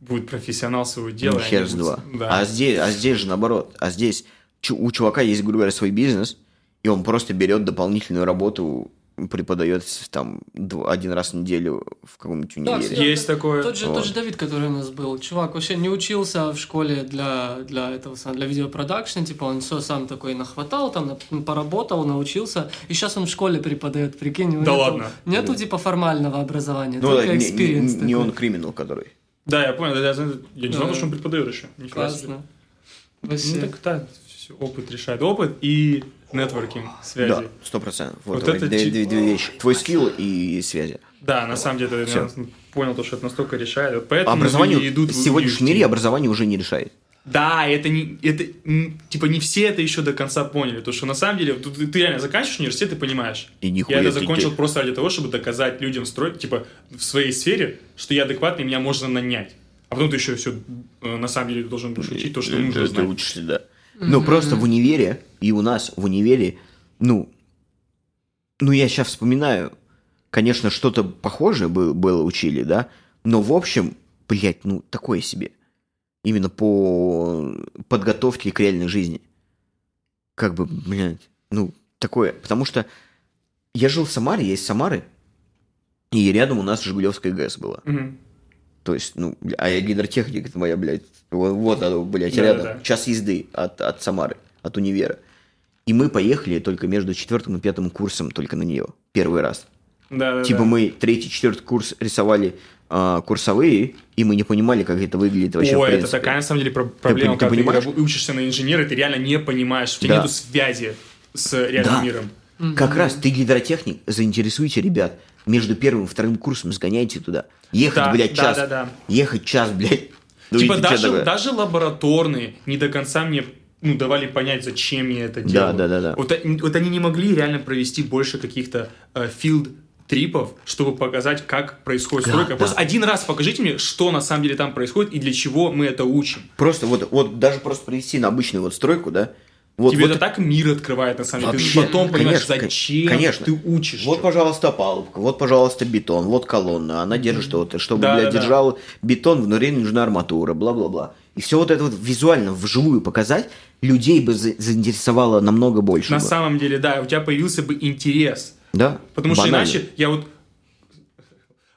будет профессионал своего дела. ну, хер с два. Да. А здесь, а здесь же наоборот. А здесь у чувака есть, грубо говоря, свой бизнес, и он просто берет дополнительную работу, преподает там дв- один раз в неделю в каком-нибудь Да, универе. кстати, Есть такое. Тот же, Вот. тот же Давид, который у нас был. Чувак вообще не учился в школе для, для этого, сам- для видеопродакшн, типа он все сам такой нахватал, там поработал, научился, и сейчас он в школе преподает, прикинь. Да нету- ладно? Нету типа формального образования, Ну, да, только не, experience не- не он криминал, который. Да, я понял, я, знаю, я не знал, Да. что он преподает еще. Классно. Вообще. Ну так да, опыт решает. Опыт и нетворкинг, связи. Да, сто процентов. Вот, Вот это две, чи- две- две вещи. Твой скилл и связи. Да, на самом деле Всё. я понял то, что это настолько решает. Вот поэтому образование идут в сегодняшнем мире образование уже не решает. Да, это не, это типа не все это еще до конца поняли, то что на самом деле ты, ты реально заканчиваешь университет и понимаешь. И нихуя я это закончил ты- просто ради того, чтобы доказать людям строить, типа в своей сфере, что я адекватный, меня можно нанять. А потом ты еще все на самом деле должен учить то, что Ты- нужно ты знать. учишься, да. Ну, просто в универе, и у нас в универе, ну, ну, я сейчас вспоминаю, конечно, что-то похожее было, учили, да, но в общем, блядь, ну, такое себе. Именно по подготовке к реальной жизни. Как бы, блядь, ну, такое. Потому что я жил в Самаре, я из Самары, и рядом у нас Жигулевская ГЭС была. Мгм. То есть, ну, а я гидротехник, это моя, блядь, вот, оно, блядь, Да, рядом. да, да. Час езды от, от Самары, от универа. И мы поехали только между четвертым и пятым курсом только на нее. Первый раз. Да, да, типа да. мы третий, четвертый курс рисовали а, курсовые, и мы не понимали, как это выглядит вообще в Ой, это такая на самом деле про- проблема, ты когда ты, понимаешь? раб- учишься на инженера, ты реально не понимаешь, у тебя Да. нету связи с реальным Да. миром. Как раз ты гидротехник, заинтересуйте ребят. Между первым и вторым курсом сгоняйте туда. Ехать, Да, блядь, да, час. да, да. Ехать час, блядь. Ну, типа даже, даже лабораторные не до конца мне ну, давали понять, зачем я это Да, делаю. да, да, да. Вот, о- вот они не могли реально провести больше каких-то э, field трипов, чтобы показать, как происходит Да, стройка. да. Просто один раз покажите мне, что на самом деле там происходит и для чего мы это учим. Просто вот, вот даже просто провести на обычную вот стройку, да? Вот, Тебе вот, это так мир открывает, на самом деле. Вообще, ты потом понимаешь, конечно, зачем конечно. ты учишь. Вот, пожалуйста, палубка, вот, пожалуйста, бетон, вот колонна, она держит что-то, чтобы, Да, блядь, да, да. держал бетон, внутри нужна арматура, бла-бла-бла. И все вот это вот визуально, вживую показать, людей бы за- заинтересовало намного больше. На бы. самом деле, да, у тебя появился бы интерес. Да? Потому что Банально. иначе я вот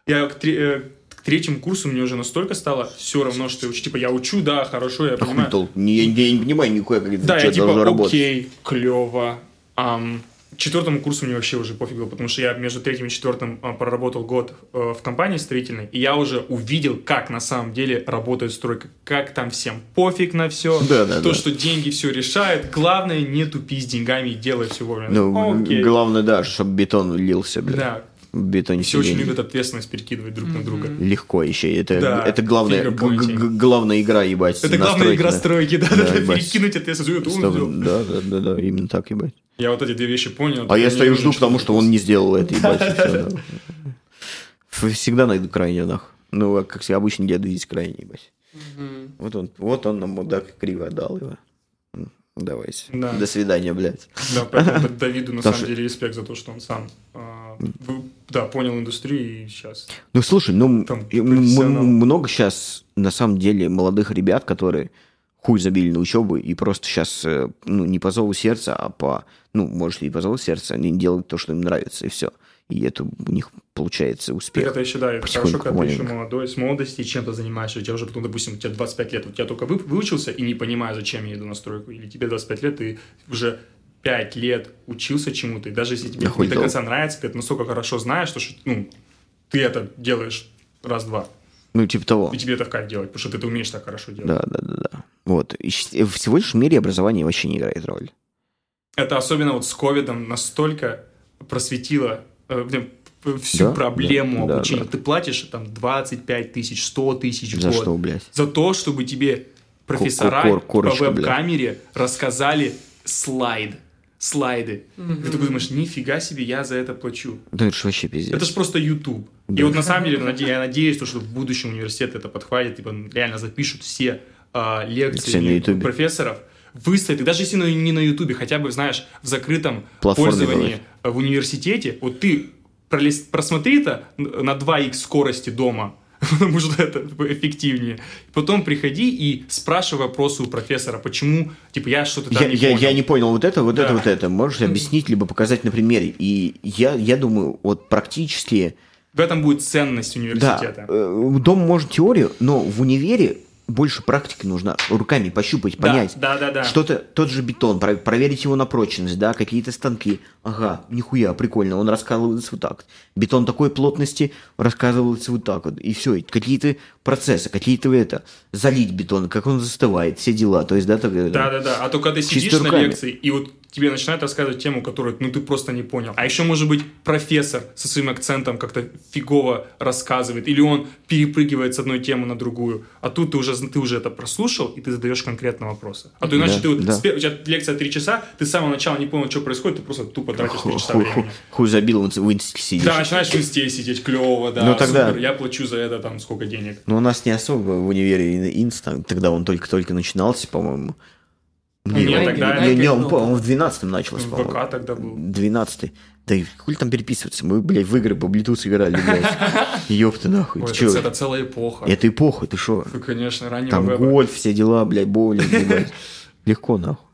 я к, э, к третьему курсу мне уже настолько стало все равно, что я. Типа я учу, да, хорошо, я А хуй понимаю. толк? Не- Я, я не понимаю никакой, как это Да, я типа, должно работать. окей, клево. К четвертому курсу мне вообще уже пофиг было, потому что я между третьим и четвертым а, проработал год э, в компании строительной, и я уже увидел, как на самом деле работает стройка, как там всем пофиг на все, Да, да, то, да. что деньги все решает. Главное, не тупи с деньгами и делай все вовремя. Ну, Окей. главное, да, чтобы бетон лился, блядь. Да, бетоне все очень любят ответственность перекидывать друг на друга. Легко еще. Это, Да, это главная, г- г- главная игра, ебать. Это на главная игра стройки, да, Да, да, да, перекинуть ответственность. Это он Стоп, сделал. Да, да, да, да, именно так, ебать. Я вот эти две вещи понял. А я стою жду, потому что он не сделал это, ебать. Всегда найду крайне, нах. Ну, а как все обычно деду есть крайне, ебать. Вот он, вот он нам мудак криво отдал его. Давайте. Да. До свидания, блядь. Да, поэтому Давиду на самом деле респект за то, что он сам а, да, понял индустрию и сейчас. Ну, слушай, ну, много сейчас, на самом деле, молодых ребят, которые хуй забили на учебу и просто сейчас, ну, не по зову сердца, а по, ну, может, и по зову сердца, они делают то, что им нравится, и все. И это у них получается Так успех. это еще, да, хорошо, когда ты еще маленько. молодой, с молодости чем-то занимаешься, у тебя уже потом, допустим, у тебя 25 лет, у тебя только вы- выучился и не понимаю, зачем я иду на стройку, или тебе 25 лет, ты уже 5 лет учился чему-то, и даже если тебе хуй не до конца нравится, ты это настолько хорошо знаешь, что, ну, ты это делаешь раз-два, Ну, типа того. и тебе это в кайф делать, потому что ты это умеешь так хорошо делать. Да, да, да, да. Вот. И щ- в сегодняшнем мире образование вообще не играет роль. Это особенно вот с ковидом настолько просветило э, всю Да, проблему да, да, обучения. да. Ты платишь там 25 тысяч, 100 тысяч в За год что, блядь? за то, чтобы тебе профессора кор- по веб-камере рассказали слайд. Слайды. И ты думаешь, нифига себе, я за это плачу. Да это ж вообще пиздец. Это же просто YouTube. И Да. вот на самом деле я надеюсь, то, что в будущем университет это подхватит, типа реально запишут все а, лекции Все профессоров, выставят, и даже если не на Ютубе, хотя бы, знаешь, в закрытом Платформе пользовании э, в университете, вот ты пролист, просмотри это на 2х скорости дома, потому что это эффективнее. Потом приходи и спрашивай вопросы у профессора, почему, типа, я что-то там Я, не я, понял. я не понял вот это, вот Да. это, вот это. Можешь объяснить, либо показать на примере. И я, я думаю, вот практически... В этом будет ценность Да, университета. э, дом может теорию, но в универе больше практики нужна. Руками пощупать, Да, понять. да, да, да. Что-то, тот же бетон, про- проверить его на прочность, да, какие-то станки. Ага, нихуя, прикольно, он раскалывается вот так. Бетон такой плотности рассказывается вот так вот. И все, какие-то процессы, какие-то это, залить бетон, как он застывает, все дела. То есть, да, так, Да, да, да. А то когда сидишь на руками. лекции, и вот тебе начинают рассказывать тему, которую ну, ты просто не понял. А еще, может быть, профессор со своим акцентом как-то фигово рассказывает, или он перепрыгивает с одной темы на другую. А тут ты уже, ты уже это прослушал, и ты задаешь конкретно вопросы. А то иначе Да, ты вот, да. с пер- у тебя лекция три часа, ты с самого начала не понял, что происходит, ты просто тупо тратишь три часа хуй, хуй, времени. хуй забил, в инс- в инсте сидишь. Да, начинаешь в инсте сидеть, клево, да, Ну, тогда- супер, я плачу за это там сколько денег. Но у нас не особо в универе инста, тогда он только-только начинался, по-моему. Нет, Не, тогда- не, не, он, Найпе он в 12-м начался, В по-моему. ВК тогда был. 12 Да и хули там переписываться? Мы, блядь, в игры по Bluetooth играли, блядь. Ёпта нахуй. Ой, это, это целая эпоха. Это эпоха, ты шо? Ну, конечно, раннего Там веба. гольф, все дела, блядь, боулинг, ебать. Легко, нахуй.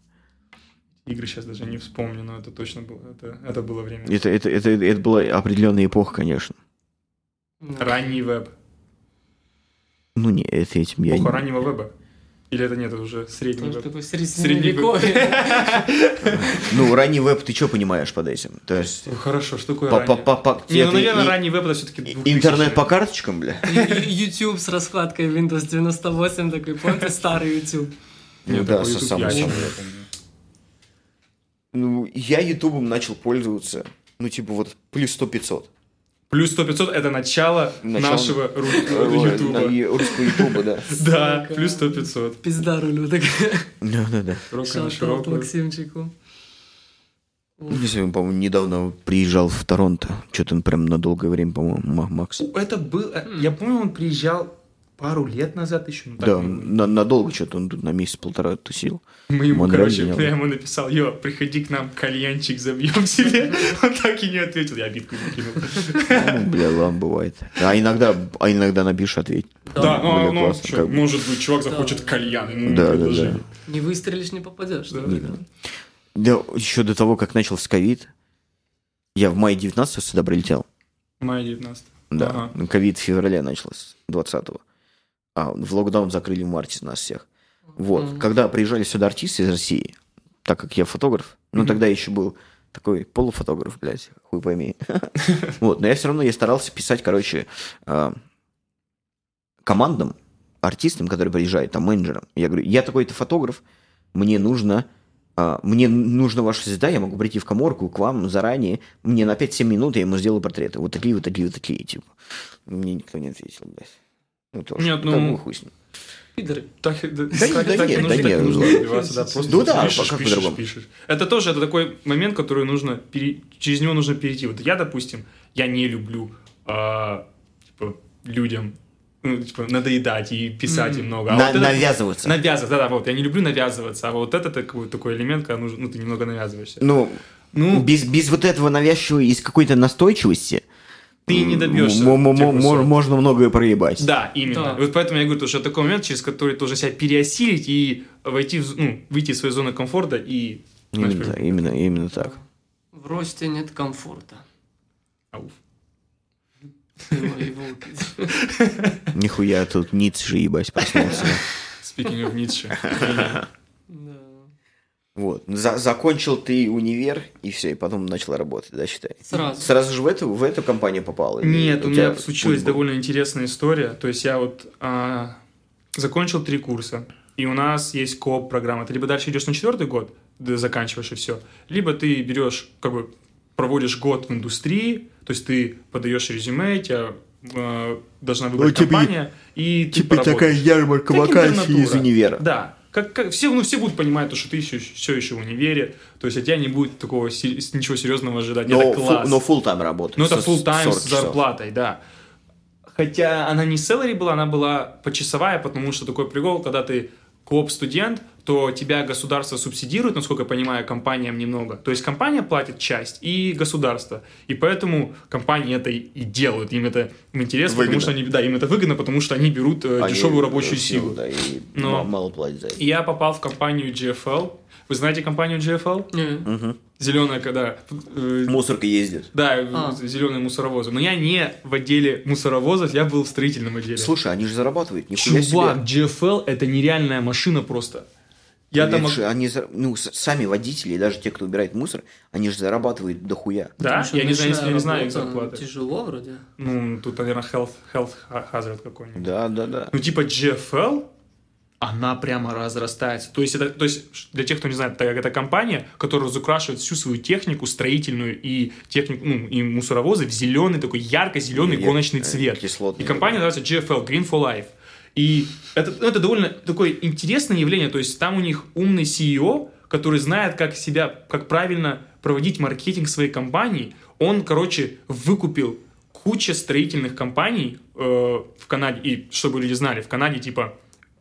Игры сейчас даже не вспомню, но это точно было, это, это было время. Это, это, это, это была определенная эпоха, конечно. Ранний веб. Ну, не, это этим я... Эпоха не- раннего веба. Или это нет, это уже средний веб. такой Средний средневековье. Ну, ранний веб, ты что понимаешь под этим? То есть... Ну, хорошо, что такое ранний? ну, наверное, ранний веб это все-таки Интернет по карточкам, бля? YouTube с раскладкой Windows 98 такой, помните старый YouTube? Ну да, со самым самым. Ну, я ютубом начал пользоваться, ну, типа, вот, плюс 100-500. Плюс 100 500 это начало, Начало- нашего ру- ютуба. ю- Русского ютуба, да. Да, плюс 100 500. Пизда рулю. Так, Да-да-да. Широкую. Максимчику. Я сегодня, по-моему, недавно приезжал в Торонто. Что-то он прям на долгое время, по-моему, Ма- Макс. Это был... э, Я помню, он приезжал пару лет назад еще. ну, Да, ну, на- надолго что-то он тут на месяц-полтора тусил. Мы ему, Монреаль короче, менял. я ему написал, йо, приходи к нам, кальянчик забьем себе. Он так и не ответил, я битку не кинул. Ну, бля, ладно, бывает. А иногда, а иногда напишешь ответь. Да, ну, ну, может быть, чувак захочет кальян, ему Да, да, да. Не выстрелишь, не попадешь. Да. да? Еще до того, как начался ковид, я в мае 19 сюда прилетел. Мая 19 Да, Ага. ковид в феврале начался, 20-го. А в локдаун закрыли в марте нас всех. Вот, Мгм. когда приезжали сюда артисты из России, так как я фотограф, ну, Мгм. тогда еще был такой полуфотограф, блядь, хуй пойми. Вот, но я все равно, я старался писать, короче, а, командам, артистам, которые приезжают, там, менеджерам. Я говорю, я такой-то фотограф, мне нужно а, мне нужна ваша звезда, я могу прийти в коморку к вам заранее, мне на 5-7 минут я ему сделаю портреты. Вот такие, вот такие, вот такие, типа. Мне никто не ответил, блядь. Ну, тоже. Нет, ну, бы хуй с ним. Пидоры. Так, да, да так- нет, так и да нет, нужно ну, добиваться, да, просто ну да, пишешь, как пишешь, по-другому. пишешь. Это тоже это такой момент, который нужно, пере- через него нужно перейти. Вот я, допустим, я не люблю а, типа, людям ну, типа, надоедать и писать им много. А На- вот это- навязываться. Навязываться, да-да, вот, я не люблю навязываться, а вот это такой, такой элемент, когда нужно, ну, ты немного навязываешься. Ну, Ну, без, без вот этого навязчивого из какой-то настойчивости ты не добьешься. можно многое проебать. Да, именно. Да. Вот поэтому я говорю, то, что это такой момент, через который ты должен себя переосилить и войти, в, ну, выйти из своей зоны комфорта и... Именно, знаешь, так, именно, именно так. В росте нет комфорта. Ауф. Нихуя тут Ницше, ебать, проснулся. Speaking of Ницше. Вот. За- закончил ты универ, и все, и потом начал работать, да, считай? Сразу. Сразу же в эту, в эту компанию попал? или Нет, у тебя меня случилась был? довольно интересная история. То есть я вот а, закончил три курса, и у нас есть кооп программа. Ты либо дальше идешь на четвертый год, да, заканчиваешь и все, либо ты берешь, как бы проводишь год в индустрии, то есть ты подаешь резюме, тебя э, должна выбрать Ну, тебе- компания, и ты Типа такая ярмарка вакансий из универа. Да. Как, как, все, ну, все будут понимать, то, что ты еще, все еще в универе, то есть от тебя не будет такого ничего серьезного ожидать. Но, Это фу- класс. но full тайм работает. Ну, это full time 40 с часов. зарплатой, да. Хотя она не salary была, она была почасовая, потому что такой прикол, когда ты коп-студент, то тебя государство субсидирует, насколько я понимаю, компаниям немного. То есть компания платит часть и государство. И поэтому компании это и делают. Им это в интерес, потому Выгодно. что они, да, им это выгодно, потому что они берут э, Они, дешевую рабочую силу, силу. Да, и Но- ма- мало платят за это. Я попал в компанию GFL. Вы знаете компанию GFL? Не. Зеленая, когда... э, Мусорка ездит. да, А. зеленые мусоровозы. Но я не в отделе мусоровозов, я был в строительном отделе. Слушай, они же зарабатывают, нихуя Чувак, себе. GFL это нереальная машина просто. Я там... же они, ну, сами водители, и даже те, кто убирает мусор, они же зарабатывают дохуя. Да, Потому я не знаю, я не знаю их зарплаты. Тяжело вроде. Ну, тут, наверное, health, health hazard какой-нибудь. Да, да, да. Ну, типа GFL, она прямо разрастается. То есть, это, то есть, для тех, кто не знает, это, компания, которая разукрашивает всю свою технику строительную и технику, ну, и мусоровозы в зеленый, такой ярко-зеленый гоночный э, цвет. кислотный. И компания называется GFL, Green for Life. И это, ну, это довольно такое интересное явление. То есть, там у них умный CEO, который знает, как себя, как правильно проводить маркетинг своей компании. Он, короче, выкупил куча строительных компаний э, в Канаде. И чтобы люди знали, в Канаде типа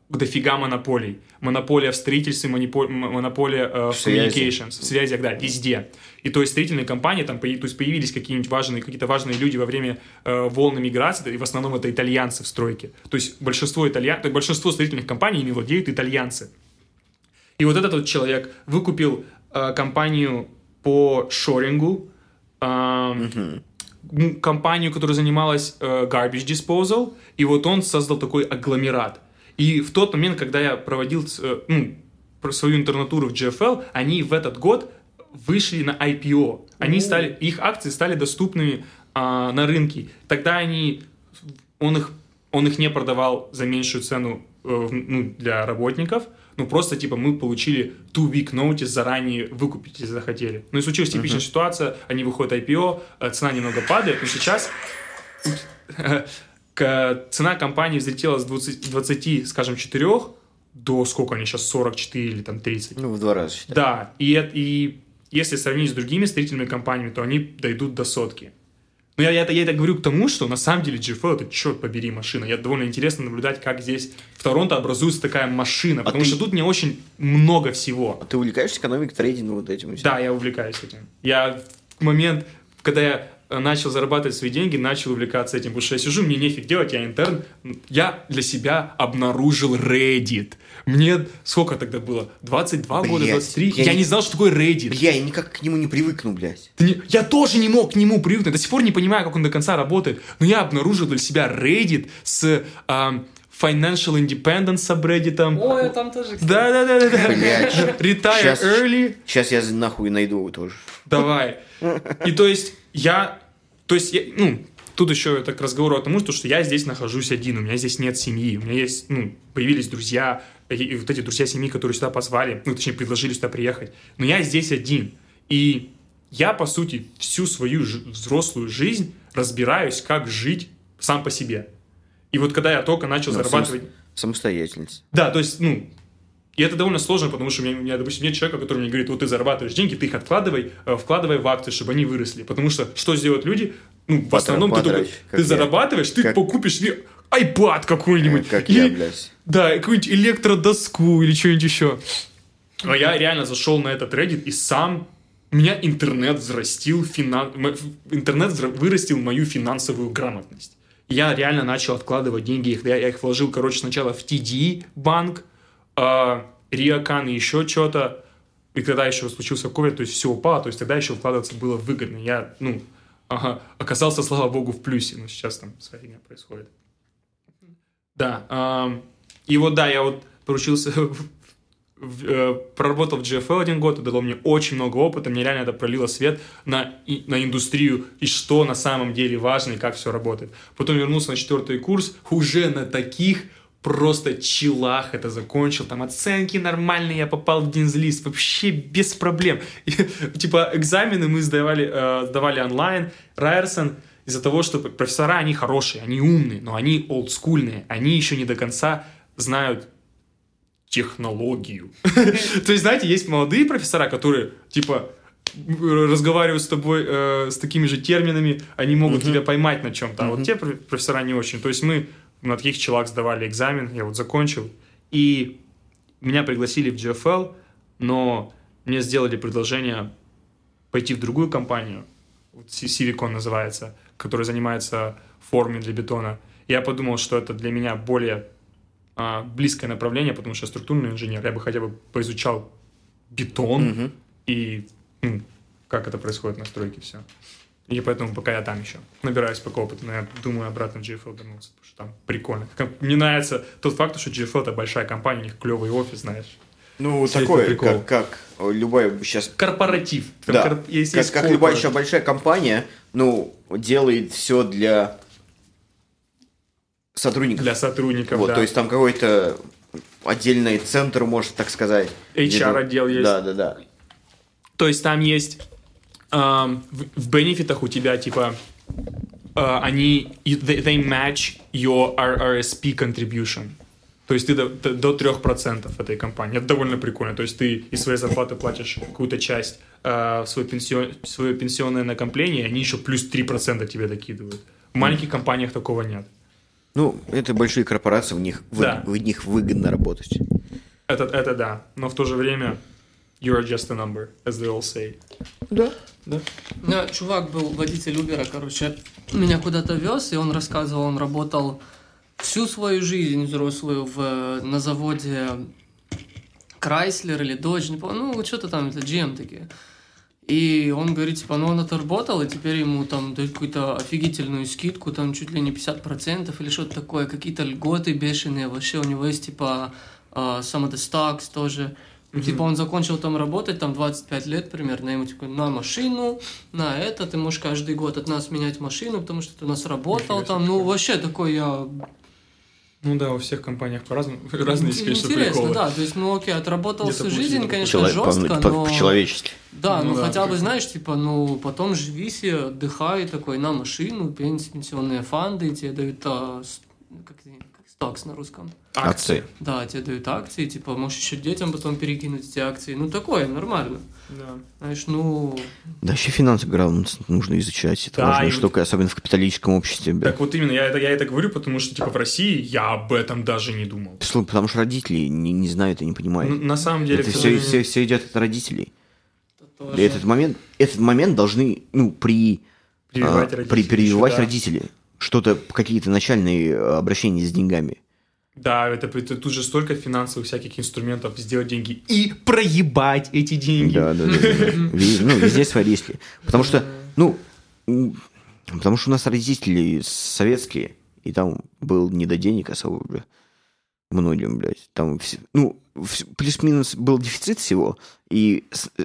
дофига монополий. Монополия в строительстве, монопо- монополия э, в communications, в связях, да, везде. И то есть строительные компании, там, то есть появились какие-нибудь важные, какие-то важные люди во время э, волн миграции, и в основном это итальянцы в стройке. То есть большинство, итальян... то есть большинство строительных компаний ими владеют итальянцы. И вот этот вот человек выкупил э, компанию по шорингу, эм, м, компанию, которая занималась э, garbage disposal, и вот он создал такой агломерат. И в тот момент, когда я проводил э, ну, свою интернатуру в GFL, они в этот год вышли на IPO. Они стали, их акции стали доступны а, на рынке. Тогда они, он их, он их не продавал за меньшую цену э, ну, для работников, ну, просто, типа, мы получили two week notice заранее выкупить, если захотели. Ну, и случилась типичная ситуация, они выходят IPO, э, цена немного падает, но сейчас к- цена компании взлетела с 20, 20 скажем, 4 до сколько они сейчас, 44 или там 30. Ну, в два раза считай. Да, и, и если сравнить с другими строительными компаниями, то они дойдут до сотки. Но я, я, это, я это говорю к тому, что на самом деле GFL это, черт побери, машина. Я довольно интересно наблюдать, как здесь в Торонто образуется такая машина, потому ты- что тут не очень много всего. А ты увлекаешься экономикой, трейдингом, вот этим? Да, я увлекаюсь этим. Я в момент, когда я начал зарабатывать свои деньги, начал увлекаться этим, потому что я сижу, мне нефиг делать, я интерн. Я для себя обнаружил Reddit. Мне сколько тогда было? 22 года, Блядь, 23? я Я, не- не знал, что такое Reddit. Бля, я никак к нему не привыкну, блядь. Ты не- Я тоже не мог к нему привыкнуть, до сих пор не понимаю, как он до конца работает, но я обнаружил для себя Reddit с ам, Financial Independence сабреддитом. Ой, я там тоже, кстати. Да-да-да-да. Блядь. Retire Щас- early. Сейчас я нахуй найду его тоже. Давай. И то есть я, то есть я, ну, тут еще это к разговору о том, что я здесь нахожусь один, у меня здесь нет семьи, у меня есть, ну, появились друзья, и, и вот эти друзья семьи, которые сюда позвали, ну, точнее, предложили сюда приехать, но я здесь один. И я, по сути, всю свою взрослую жизнь разбираюсь, как жить сам по себе. И вот когда я только начал Ну, зарабатывать... самос- Самостоятельность. Да, то есть, ну, и это довольно сложно, потому что у меня, у меня, допустим, нет человека, который мне говорит, вот ты зарабатываешь деньги, ты их откладывай, э, вкладывай в акции, чтобы они выросли. Потому что что сделают люди? Ну, в Потра- основном ты, только, ты я. зарабатываешь, ты Как- покупишь себе iPad какой-нибудь. Как или- я, блядь. Да, какую-нибудь электродоску или что-нибудь еще. А я реально зашел на этот Reddit и сам меня интернет взрастил, финан... интернет вырастил мою финансовую грамотность. Я реально начал откладывать деньги, их- я, их вложил, короче, сначала в TD банк, э, Риакан и еще что-то. И когда еще случился ковид, то есть все упало, то есть тогда еще вкладываться было выгодно. Я, ну, ага, оказался, слава богу, в плюсе, но сейчас там своя фигня происходит. Да, ам, и вот да, я вот поручился, э, проработал в GFL один год, это дало мне очень много опыта, мне реально это пролило свет на, на индустрию и что на самом деле важно и как все работает. Потом вернулся на четвертый курс, уже на таких просто чилах это закончил, там оценки нормальные, я попал в Динзлист, вообще без проблем. И, типа экзамены мы сдавали, э, сдавали онлайн, Райерсон, из-за того, что профессора, они хорошие, они умные, но они олдскульные, они еще не до конца знают технологию. То есть, знаете, есть молодые профессора, которые, типа, разговаривают с тобой э, с такими же терминами, они могут тебя поймать на чем-то, а вот те проф- профессора не очень. То есть мы на таких челах сдавали экзамен, я вот закончил, и меня пригласили в GFL, но мне сделали предложение пойти в другую компанию, вот Си- Civicon называется, которая занимается формой для бетона. Я подумал, что это для меня более а, близкое направление, потому что я структурный инженер, я бы хотя бы поизучал бетон и ну, как это происходит на стройке, все. И поэтому пока я там еще набираюсь пока опыта, но я думаю обратно в GFL вернуться, потому что там прикольно. Как- Мне нравится тот факт, что GFL это большая компания, у них клевый офис, знаешь. Ну, Все такое, прикол. как, как любая сейчас... Корпоратив. Там Да, кор- есть- как, есть как любая еще большая компания, ну, делает все для сотрудников. Для сотрудников, вот, да. то есть там какой-то отдельный центр, может так сказать. HR Где-то- отдел есть. Да, да, да. То есть там есть эм, в, в бенефитах у тебя типа э, они they, they match your RRSP contribution. То есть ты до, до, до 3% этой компании. Это довольно прикольно. То есть ты из своей зарплаты платишь какую-то часть э, в свой пенсион, свое пенсионное накопление, и они еще плюс 3% тебе докидывают. В маленьких компаниях такого нет. Ну, это большие корпорации, в них, Да. в них выгодно работать. Это, это да. Но в то же время you're just a number, as they all say. Да, да. У меня чувак был водитель Убера, короче, меня куда-то вез, и он рассказывал, он работал всю свою жизнь взрослую в, на заводе Крайслер или Dodge, не помню, ну, что-то там, это GM такие. И он говорит, типа, ну он отработал, и теперь ему там дают какую-то офигительную скидку, там чуть ли не 50% или что-то такое, какие-то льготы бешеные, вообще у него есть, типа, а, some of the stocks тоже. Ну, Типа он закончил там работать, там 25 лет примерно, ему типа на машину, на это, ты можешь каждый год от нас менять машину, потому что ты у нас работал там, ну вообще такой я Ну да, у всех компаниях по-разному. Разные есть, конечно, Интересно, приколы. да. То есть, ну окей, отработал всю жизнь, конечно, жестко, по- но... По-человечески. Да, ну, Ну да, хотя бы, как- знаешь, типа, ну, потом живи себе, отдыхай такой на машину, пенс- пенсионные фонды, тебе дают, а, как, как стакс на русском. Акции. Да, тебе дают акции, типа, можешь еще детям потом перекинуть эти акции. Ну, такое, нормально. Да. Знаешь, ну, Да, еще финансовый грамотность нужно изучать. Это Да, важная вот- штука, особенно в капиталистическом обществе. бля. Так вот именно, я это, я это говорю, потому что, типа, в России я об этом даже не думал. Слушай, потому что родители не, не знают и не понимают. Ну, на самом деле, это все, сожалению, все, идет от родителей. это тоже... Этот момент, этот момент должны, ну, при, прививать а, родители при, прививать еще, да. родители. Что-то, какие-то начальные э, обращения с деньгами. Да, это, это тут же столько финансовых всяких инструментов сделать деньги и проебать эти деньги. Да, да, да. Ну, везде свои риски. Потому что, ну, потому что у нас родители советские, и там был не до денег особо, бля. Многим, блядь. Там, ну, плюс-минус был дефицит всего, и э,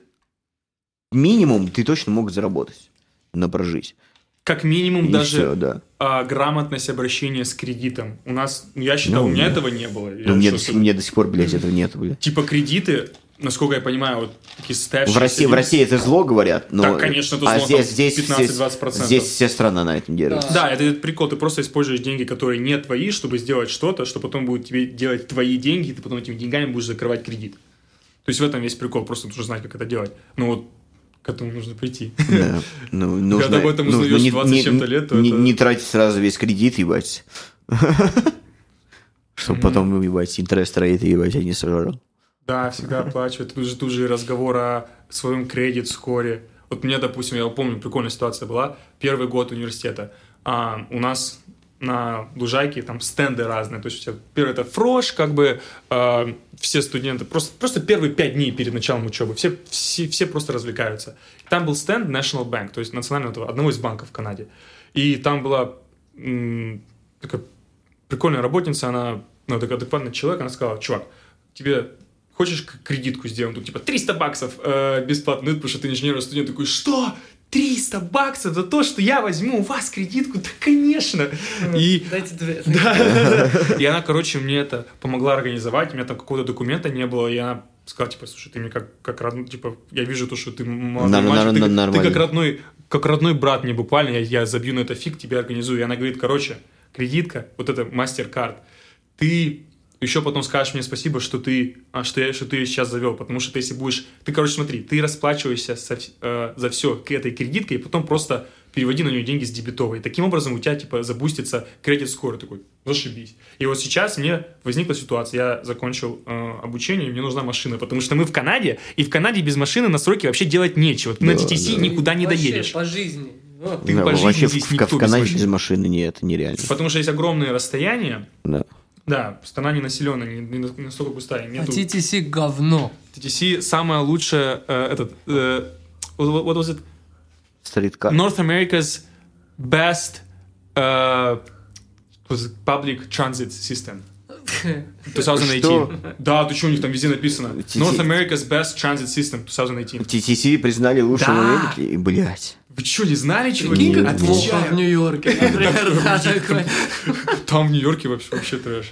минимум ты точно мог заработать на прожить. Как минимум И даже всё, да. а, грамотность обращения с кредитом. У нас, ну, я считал, Ну, у меня да. этого не было. Я Ну, мне, что, до сих- мне до сих пор, блядь, этого нет, блядь. Типа кредиты, насколько я понимаю, вот такие состоявшиеся... В России, в России это зло, говорят, но... Так, конечно, это а зло, здесь, там здесь, 15-20%. здесь вся страна на этом держится. Да, это, этот прикол. Ты просто используешь деньги, которые не твои, чтобы сделать что-то, что потом будет тебе делать твои деньги, и ты потом этими деньгами будешь закрывать кредит. То есть в этом весь прикол. Просто нужно знать, как это делать. Ну вот к этому нужно прийти. Да. Ну, нужно, Когда об этом узнаешь не, 20 не- чем-то лет, то не, это- не тратить сразу весь кредит, ебать. Чтобы потом, ебать, интерес рейт, ебать, я не сожрал. Да, всегда оплачивать. Тут же, тут же разговор о своем кредит-скоре. Вот мне, допустим, я помню, прикольная ситуация была. Первый год университета. А, у нас на лужайке там стенды разные. То есть у тебя первый это фрош, как бы а, все студенты, просто, просто первые пять дней перед началом учебы, все, все, все просто развлекаются. Там был стенд National Bank, то есть национального одного из банков в Канаде. И там была м, такая прикольная работница, она, ну, такой адекватный человек, она сказала, чувак, тебе хочешь кредитку сделаем? Тут типа 300 баксов э, бесплатно, ну, потому что ты инженер, студент такой, что? 300 баксов за то, что я возьму у вас кредитку? Да, конечно! И Дайте две. да. И она, короче, мне это помогла организовать. У меня там какого-то документа не было. И она сказала, типа, слушай, ты мне как, как родной, типа, я вижу то, что ты молодой Нар- мальчик, нар- ты, нар- ты как родной, как родной брат мне буквально, я, я забью на это фиг, тебе организую. И она говорит, короче, кредитка, вот это мастер-карт, ты еще потом скажешь мне спасибо, что ты, а, что, я, что ты ее сейчас завел, потому что ты если будешь, ты, короче, смотри, ты расплачиваешься со э, за все к этой кредиткой, и потом просто переводи на нее деньги с дебетовой. Таким образом у тебя, типа, забустится кредит скоро такой, зашибись. И вот сейчас мне возникла ситуация, я закончил э, обучение, и мне нужна машина, потому что мы в Канаде, и в Канаде без машины на сроке вообще делать нечего. Ты на Да, TTC да. никуда не Вообще доедешь. по жизни. Вот. Ты Да, по жизни вообще здесь в- никто в без Канаде машины. без машины нет, это нереально. Потому что есть огромные расстояния, Да. Да, страна не населенная, не, не на- не настолько густая. А Нету... TTC говно. TTC самая лучшая, э, этот, э, what, what was it? Стрит-кар. North America's best uh, it public transit system. 2018. Что? Да, ты что, у них там везде написано? North America's best transit system 2018. TTC признали лучшим Да. в Америке, и, блядь. Вы что, не знали, чуваки? Прикинь, как Нет. плохо Отвечаю. в Нью-Йорке. Там в Нью-Йорке вообще, вообще трэш.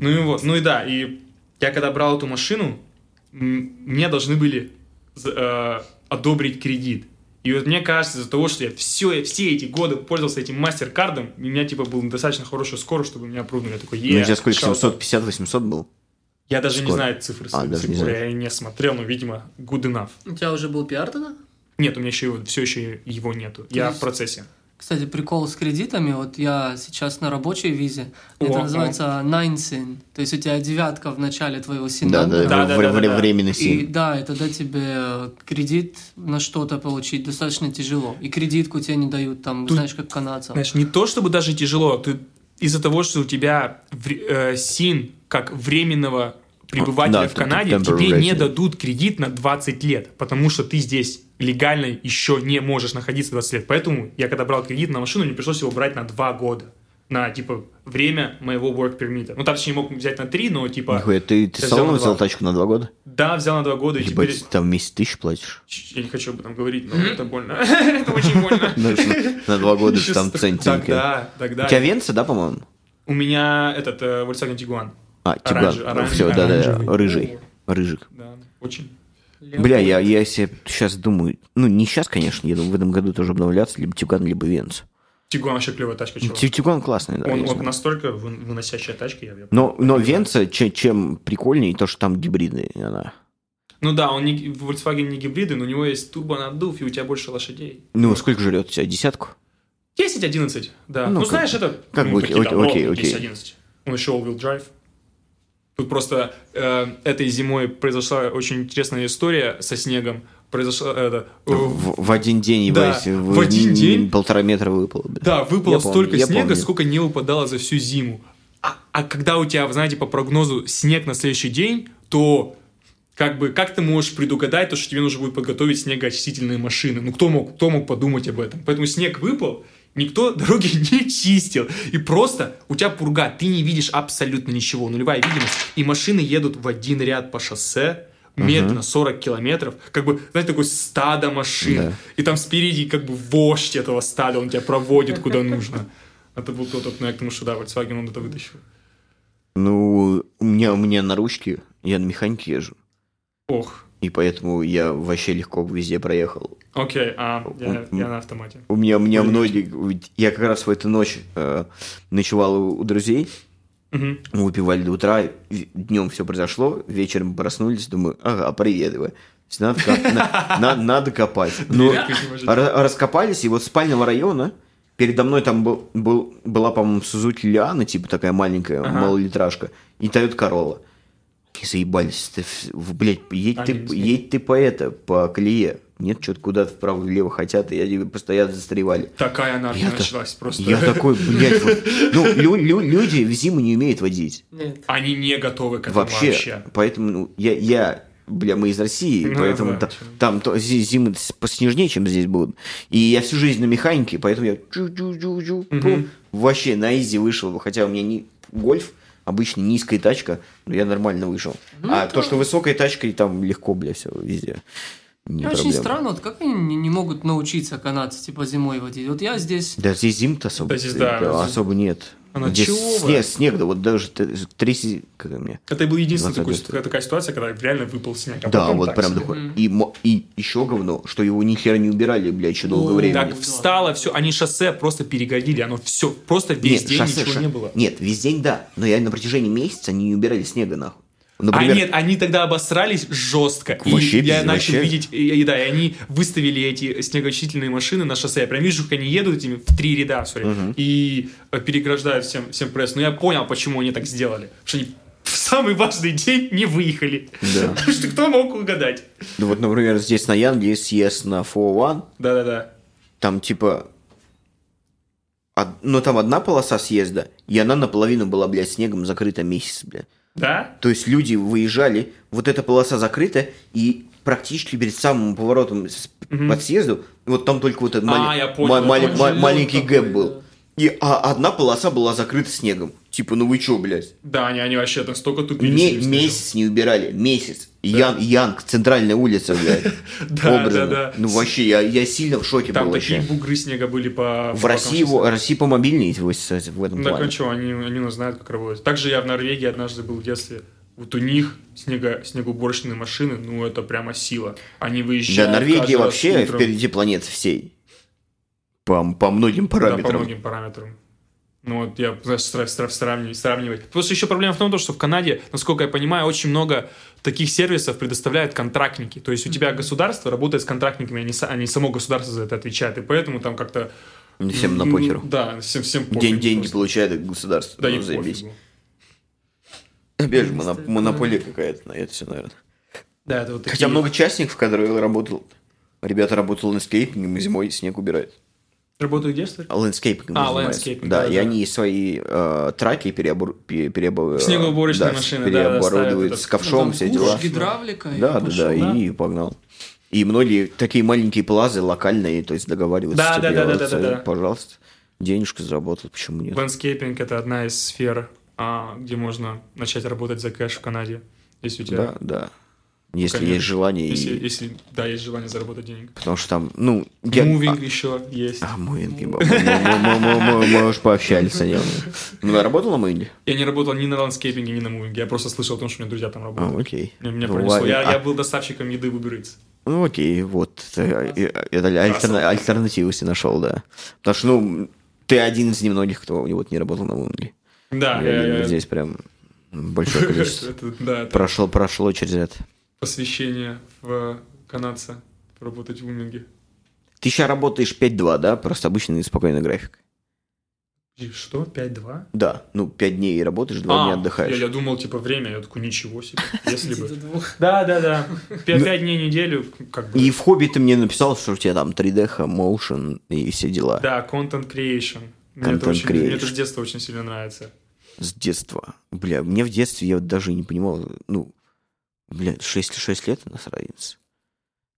Ну и вот, ну и да, и я когда брал эту машину, мне должны были э, одобрить кредит. И вот мне кажется, из-за того, что я все, все эти годы пользовался этим мастер-кардом, у меня типа был достаточно хороший скор, чтобы меня опрувнули. Я такой, Ну, у «Е, тебя сколько, shout out». 750-800 был? Я даже не Скоро. знаю цифры. А, даже не. Я не смотрел, но, видимо, good enough. У тебя уже был пиар тогда? Нет, у меня еще все еще его нету. Я есть- в процессе. Кстати, прикол с кредитами. Вот я сейчас на рабочей визе. О, Это о. называется nine sin. То есть у тебя девятка в начале твоего Да, синанда. да, Да, да, да, да, вре- да. временный И син. да, и тогда тебе э, кредит на что-то получить достаточно тяжело. И кредитку тебе не дают, там, Тут- знаешь, как канадцам. Знаешь, не то чтобы даже тяжело, ты из-за того, что у тебя э, СИН как временного пребывателя Да, в Канаде, тебе не дадут кредит на 20 лет, потому что ты здесь легально еще не можешь находиться 20 лет. Поэтому я когда брал кредит на машину, мне пришлось его брать на 2 года. На, типа, время моего work permit. Ну, там, точнее, мог взять на 3, но, типа, Нихуя, ты, ты я с салона взял взял тачку на два года? да, взял на 2 года, и теперь... Ебать, там в месяц тысяч платишь. Я не хочу об этом говорить, но это больно. Это очень больно. Ну, На два года Ещё там центненькая. Тогда, тогда. У тебя Венца, да, по-моему? У меня этот э, Volkswagen Tiguan. А. Оранжевый, оранжевый, Все, да, да, оранжевый. рыжий. Рыжик. Да, очень. Бля, я, я себе сейчас думаю, ну не сейчас, конечно, я думаю, в этом году тоже обновляться, либо Тиган, либо Венц. Тигуан вообще клевая тачка, чувак. Ти- Тиган классный, да. Он вот знаю. настолько вы- выносящая тачка. Я, я- Но, но Венца, че- чем прикольнее, то, что там гибридная она. Ну да, он не, Volkswagen не гибриды, но у него есть турбонаддув, и у тебя больше лошадей. Ну, сколько жрет у тебя? Десятку? 10-11, да. Ну, Ну, как- знаешь, это... как ну, бы, окей, ровно окей. 10-11. Он еще all-wheel drive. Тут просто э, этой зимой произошла очень интересная история со снегом. Произошла это... э, В, в один день, Да, ебать, в один день. полтора метра выпало. бля. Да, выпало Я помню, столько я снега, помню. сколько не выпадало за всю зиму. А, а когда у тебя, знаете, по прогнозу снег на следующий день, то как бы как ты можешь предугадать то, что тебе нужно будет подготовить снегоочистительные машины? Ну кто мог, кто мог подумать об этом? Поэтому снег выпал, никто дороги не чистил. И просто у тебя пурга, ты не видишь абсолютно ничего, нулевая видимость. И машины едут в один ряд по шоссе, медленно, 40 километров, как бы, знаете, такое стадо машин. Да. И там спереди как бы вождь этого стада, он тебя проводит куда нужно. Это был тот опыт, но я к тому, что да, Volkswagen он это вытащил. Ну, у меня, у меня на ручке, я на механике езжу. Ох, И поэтому я вообще легко везде проехал. окей, а, я, на автомате. У меня, у меня многие... Я как раз в эту ночь э, ночевал у, у друзей. Мгм. Мы выпивали до утра, днем все произошло, вечером проснулись, думаю, ага, привет, вы. Надо, на- на- надо копать. Ну, ра- раскопались, и вот спального района передо мной там был, был- была, по-моему, Сузуки Лиана, типа такая маленькая Ага. малолитражка, и Toyota Corolla. Заебались. Ты, в- блядь, едь ты, Они не едь ты по это, по колее. Нет, что-то куда-то вправо-влево хотят, и они постоянно застревали. Такая анархия Я-то- началась просто. Я такой, блядь, вот. Ну, лю- лю- люди в зиму не умеют водить. Нет. Они не готовы к этому Вообще. вообще. Поэтому ну, я, я, бля, мы из России, Ну, поэтому я та- почему. там то, зи- зимы поснежнее, чем здесь будут. И я всю жизнь на механике, поэтому я чу-чу-чу-чу, пум, вообще на изи вышел. Хотя у меня не гольф, обычно низкая тачка, но я нормально вышел. Ну, а это- то, что высокая тачка, и там легко, бля, все везде. Не очень проблема. странно, вот как они не, не могут научиться канадцы, типа, зимой водить. Вот я здесь... Да здесь зим-то особо, Да здесь, да, да, здесь- особо нет. А на здесь чего вы? снег, снег, да, вот даже т- три, си- как меня, Это был единственная 20 такой, такая, такая ситуация, когда реально выпал снег. а Да, вот прям себе. такой. И, мо- и еще говно, что его ни хера не убирали, блядь, еще долгое время. Так встало все, они шоссе просто перегородили, оно все, просто весь Нет, день шоссе, ничего ша- не было. Нет, весь день да. Но я на протяжении месяца они не убирали снега нахуй. А Например, нет, они тогда обосрались жестко. Вообще и я начал вообще. видеть, и, да, и они выставили эти снегоочистительные машины на шоссе. Я прям вижу, как они едут этими в три ряда, сори, и э, переграждают всем, всем пресс. Но я понял, почему они так сделали. Потому что они в самый важный день не выехали. Да. Потому что кто мог угадать? ну вот, например, здесь на Янге съезд на 401, Да-да-да. там типа... од- Ну, там одна полоса съезда, и она наполовину была, блядь, снегом закрыта месяц, блядь. Да? То есть люди выезжали, вот эта полоса закрыта, и практически перед самым поворотом с- под съезду, вот там только вот этот А, мали- понял, мали- понял. ма- Лёд маленький такой, гэп был. да. И а, одна полоса была закрыта снегом. Типа, ну вы чё, блядь? Да, они, они вообще настолько тупили. Ме- месяц не убирали, месяц. Ян, Янг, центральная улица, блядь. Да, да, да. Ну вообще, я, я сильно в шоке Там был такие вообще. бугры снега были по... В России, России по мобильней в, этом Ну так а плане. что, они, они нас знают, как работать. Также я в Норвегии однажды был в детстве. Вот у них снего, снегоуборочные машины, ну это прямо сила. Они Да, выезжают Норвегия каждый раз вообще утром. впереди планеты всей. По, по многим Да, по параметрам. многим параметрам. Ну вот я знаешь, сра- сра- сравнивать, сравнивать. Просто еще проблема в том, что в Канаде, насколько я понимаю, очень много таких сервисов предоставляют контрактники. То есть у тебя государство работает с контрактниками, а не, а не само государство за это отвечает. И поэтому там как-то... Всем на м, покеру. Да, всем, всем День пофигу деньги просто. получает от государства. Да, ну, заебись. Опять же, моноп- монополия какая-то на это все, наверное. Да, это вот такие... Хотя много частников, которые работал, ребята работают landscaping'ом и зимой снег убирают. Работают где, кстати? Landscaping'ом А, занимаются. landscaping, Да, да, и да. они свои э, траки переобор... пе- переобо- Снегоуборочные да, машины, да, да, переоборудуют ставят с ковшом, все дела. гидравлика. и Да, да, пошел. да, и погнал. И многие такие маленькие plaza'ы локальные, то есть договариваются. Да, да, да, да, да, да, да. Пожалуйста, денежку заработал, почему нет? Ландскейпинг – это одна из сфер, а, где можно начать работать за cash в Канаде. Если у тебя... Да, да. Если Конечно. есть желание. и- Если, если, да, есть желание заработать денег. Потому что там, ну... я- Moving еще есть. А, moving. Мы- уж пообщались о нем. Ну, работал на moving'е? Я не работал ни на landscaping'е, ни на moving'е. Я просто слышал о том, что у меня друзья там А, работают. окей. Меня, меня Ну, пронесло. Я, А, был доставщиком еды в Uber. Ну, окей, вот. Это, альтерна- альтернативу себе нашел, да. Потому что, ну, ты один из немногих, кто вот не работал на мувинге. Да, Я я- я- Здесь прям большое количество. это, да, это Прошло, прошло через это. Посвящение в канадца работать в Уминге. Ты сейчас работаешь 5-2, да? Просто обычный спокойный график. И Что? 5-2? Да, ну 5 дней работаешь, 2 дня отдыхаешь. А, Я, я думал, типа, время. Я такой, ничего себе. Если бы. Да, да, да. 5 дней в неделю, как бы. И в хобби ты мне написал, что у тебя там 3D, motion и все дела. Да, content creation. Мне это, очень, мне это с детства очень сильно нравится. С детства. Бля, мне в детстве я вот даже не понимал, ну, бля, 6, 6 лет у нас разница.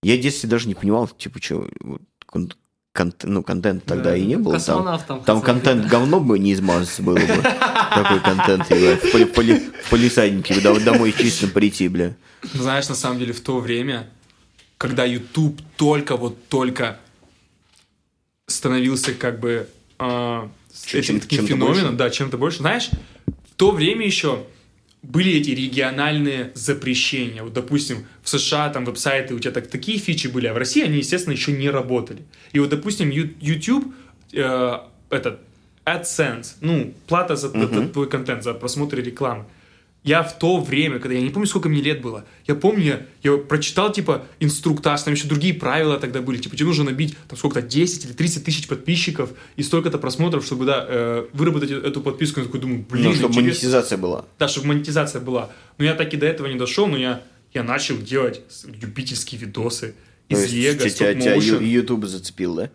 Я в детстве даже не понимал, типа, что, вот, кон- конт- ну, контент тогда Да. и не было. Там, там контент говно бы не измазаться было бы. Такой контент, ебать, в, поли- в поли- в полисаднике домой чисто прийти, бля. Знаешь, на самом деле, в то время, когда YouTube только вот только становился как бы а, Чем- этим таким феноменом, больше? да, чем-то больше. Знаешь, в то время еще были эти региональные запрещения. Вот, допустим, в США там веб-сайты, у тебя так, такие фичи были, а в России они, естественно, еще не работали. И вот, допустим, YouTube, э, этот, AdSense, ну, плата за, т- т- твой контент, за просмотр рекламы. Я в то время, когда я не помню, сколько мне лет было, я помню, я, я прочитал, типа, инструктаж, там еще другие правила тогда были, типа, тебе нужно набить, там, сколько-то, 10 или 30 тысяч подписчиков и столько-то просмотров, чтобы, да, э, выработать э- эту подписку. Я такой думаю, блин, Ну, чтобы интересно. монетизация была. Да, чтобы монетизация была. Но я так и до этого не дошел, но я, я начал делать любительские видосы из Лего, тебя, тебя YouTube зацепил, да?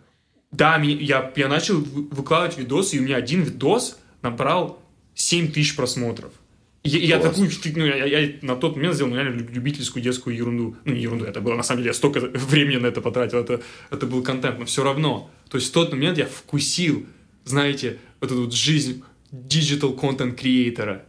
Да, я, я начал вы- выкладывать видосы, и у меня один видос набрал 7 тысяч просмотров. Я, я такую фигню, я, я на тот момент сделал ну, реально люб- любительскую детскую ерунду. Ну, не ерунду, это было, на самом деле, я столько времени на это потратил, это, это был контент, но все равно. То есть в тот момент я вкусил, знаете, вот эту вот жизнь digital content креатора.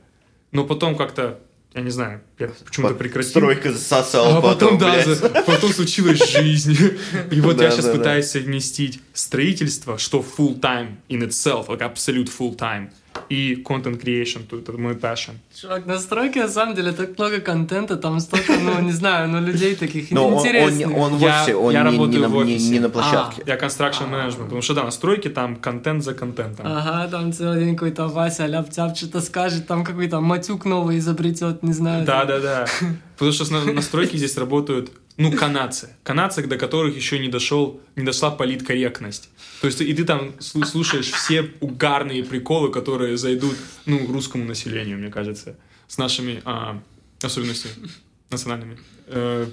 Но потом как-то, я не знаю, я почему-то прекратил. Стройка засосала А потом, да, блядь. за- потом случилась жизнь. И вот я Да, сейчас да, да. пытаюсь совместить строительство, что full time in itself, like absolute full time, и content creation, то это мой passion. Чувак, на стройке, на самом деле, так много контента, там столько, ну, не знаю, ну, людей таких Но он, он, интересных. не- он в Я- офисе, он я не, не работаю на, в не- офисе. не на площадке. Я construction management, потому что да, на стройке там контент за контентом. Ага, там целый день какой-то Вася ляп-тяп что-то скажет, там какой-то матюк новый изобретет, не знаю. Да, да, да. Потому что на, на стройке здесь работают, ну, канадцы. Канадцы, до которых еще не дошел, не дошла политкорректность. То есть и ты там слу- слушаешь все угарные приколы, которые зайдут, ну, русскому населению, мне кажется, с нашими а, особенностями национальными. Э,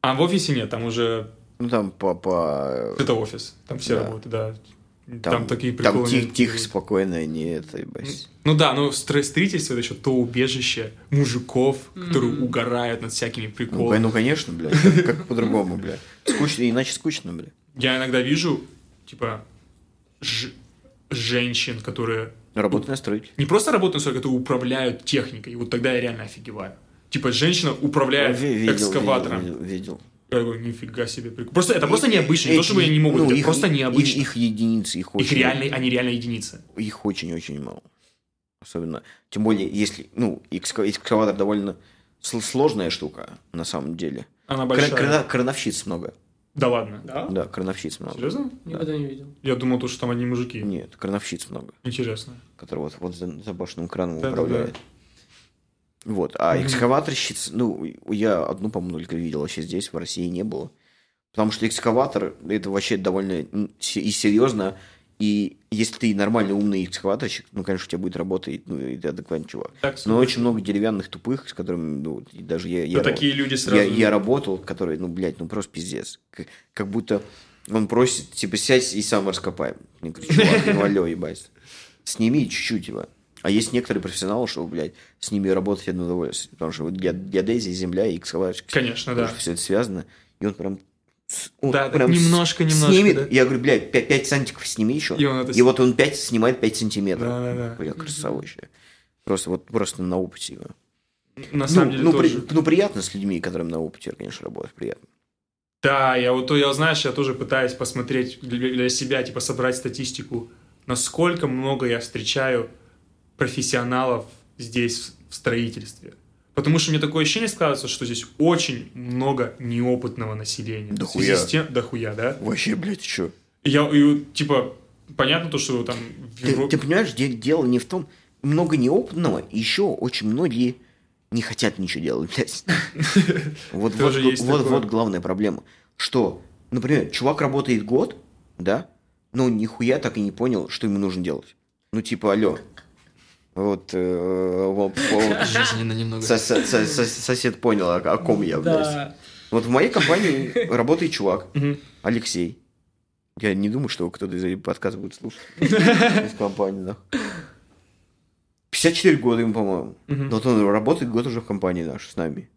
а в офисе нет, там уже Ну, там по... по это офис, там все Да. работают, да. Там, там, такие там приколы. тихо, не- тихо, спокойно, не это, ебать. Ну да, но стро- строительство это еще то убежище мужиков, которые угорают над всякими Ну, приколами. ну, конечно, блядь, как, как по-другому, блядь. Скучно, иначе скучно, блядь. Я иногда вижу, типа, ж- женщин, которые Работа на стройке. не просто работают на стройке, которые управляют техникой. И вот тогда я реально офигеваю. Типа, женщина управляет видел, экскаватором. Видел, видел. Я говорю, нифига себе. прикол». Просто это просто необычно. Не то, чтобы я не могу, Ну, это их- просто их- необычно. Их, единицы, их Их очень... реально, они реально единицы. Их очень-очень мало. Особенно, тем более, если, ну, экска- экскаватор довольно сл- сложная штука, на самом деле. Она Кра- большая. крана- крановщиц много. Да ладно. Да? Да, крановщиц много. Серьезно? Никогда не видел. Я думал, то, что там одни мужики. Нет, крановщиц много, Интересно. которые вот, вот за, за башенным краном Да-да-да. управляют. Вот, а Мгм. экскаваторщиц, ну, я одну, по-моему, только видел, вообще здесь, в России не было. Потому что экскаватор, это вообще довольно и серьезно, и если ты нормальный умный экскаваторщик, ну, конечно, у тебя будет работать, ну, и ты адекватный чувак. Так, Но очень много деревянных тупых, с которыми, ну, и даже я... Я такие люди сразу... я, я работал, который, ну, блядь, ну просто пиздец. Как, как будто он просит, типа, сядь и сам раскопай. Я говорю, чувак, ну алло, ебать. Сними чуть-чуть, типа. А есть некоторые профессионалы, что, блядь, с ними работать одно удовольствие. Потому что вот гео- геодезия, земля и экскаваторщик. Конечно, да. Все это связано. И он прям... он Да, так прям немножко, немножко, Снимет. да. Я говорю, блядь, 5, сантиков сними еще. И он это И вот он 5 снимает 5 сантиметров. Да-да-да. Бля, красава вообще. Просто вот просто на опыте. его. На Ну, самом деле ну, при- тоже. ну, приятно с людьми, которым на опыте, конечно, работать приятно. Да, я вот, я, знаешь, я тоже пытаюсь посмотреть для себя, типа, собрать статистику, насколько много я встречаю профессионалов здесь, в строительстве. Потому что мне такое ощущение складывается, что здесь очень много неопытного населения. Да хуя. тем- да хуя, да? Вообще, блядь, что? Я, и типа, понятно то, что там Ты, Европе... ты понимаешь, де- дело не в том, много неопытного, еще очень многие не хотят ничего делать, блядь. Вот, вот, вот, вот главная проблема. Что, например, чувак работает год, да, но нихуя так и не понял, что ему нужно делать. Ну, типа, алло. Вот, э, вот, вот сосед понял, о, ком я, блядь. Вот в моей компании работает чувак. Алексей. Я не думаю, что кто-то из этих подкастов будет слушать. Из компании, да. 54 года ему, по-моему. Но вот он работает год уже в компании нашей с нами.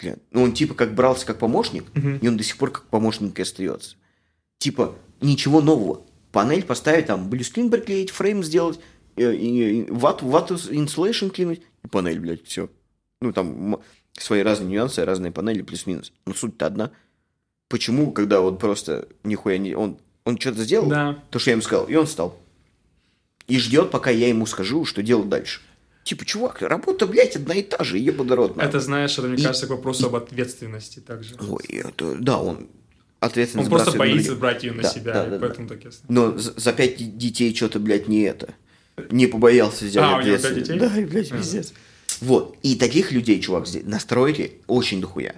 Блин. Ну, он типа как брался как помощник, и он до сих пор как помощник и остается. Типа, ничего нового. Панель поставить, там, блюсклин приклеить, фрейм сделать, вату, вату инсулейшн клинуть, и панель, блядь, все. Ну, там свои разные нюансы, разные панели, плюс-минус. Но суть-то одна. Почему, когда он просто нихуя не... Он, он что-то сделал, Да. то, что я ему сказал, и он встал. И ждет, пока я ему скажу, что делать дальше. Типа, чувак, работа, блядь, одна и та же, ебаный Это, знаешь, это, мне И- кажется, к вопросу об ответственности также. Ой, это, да, он ответственность Он просто боится брать ее на Да, себя, да, да, да. поэтому так ясно. Но за, пять детей что-то, блядь, не это. Не побоялся взять А, у него детей? Да, и, блядь, пиздец. Вот. И таких людей, чувак, здесь настроили очень дохуя.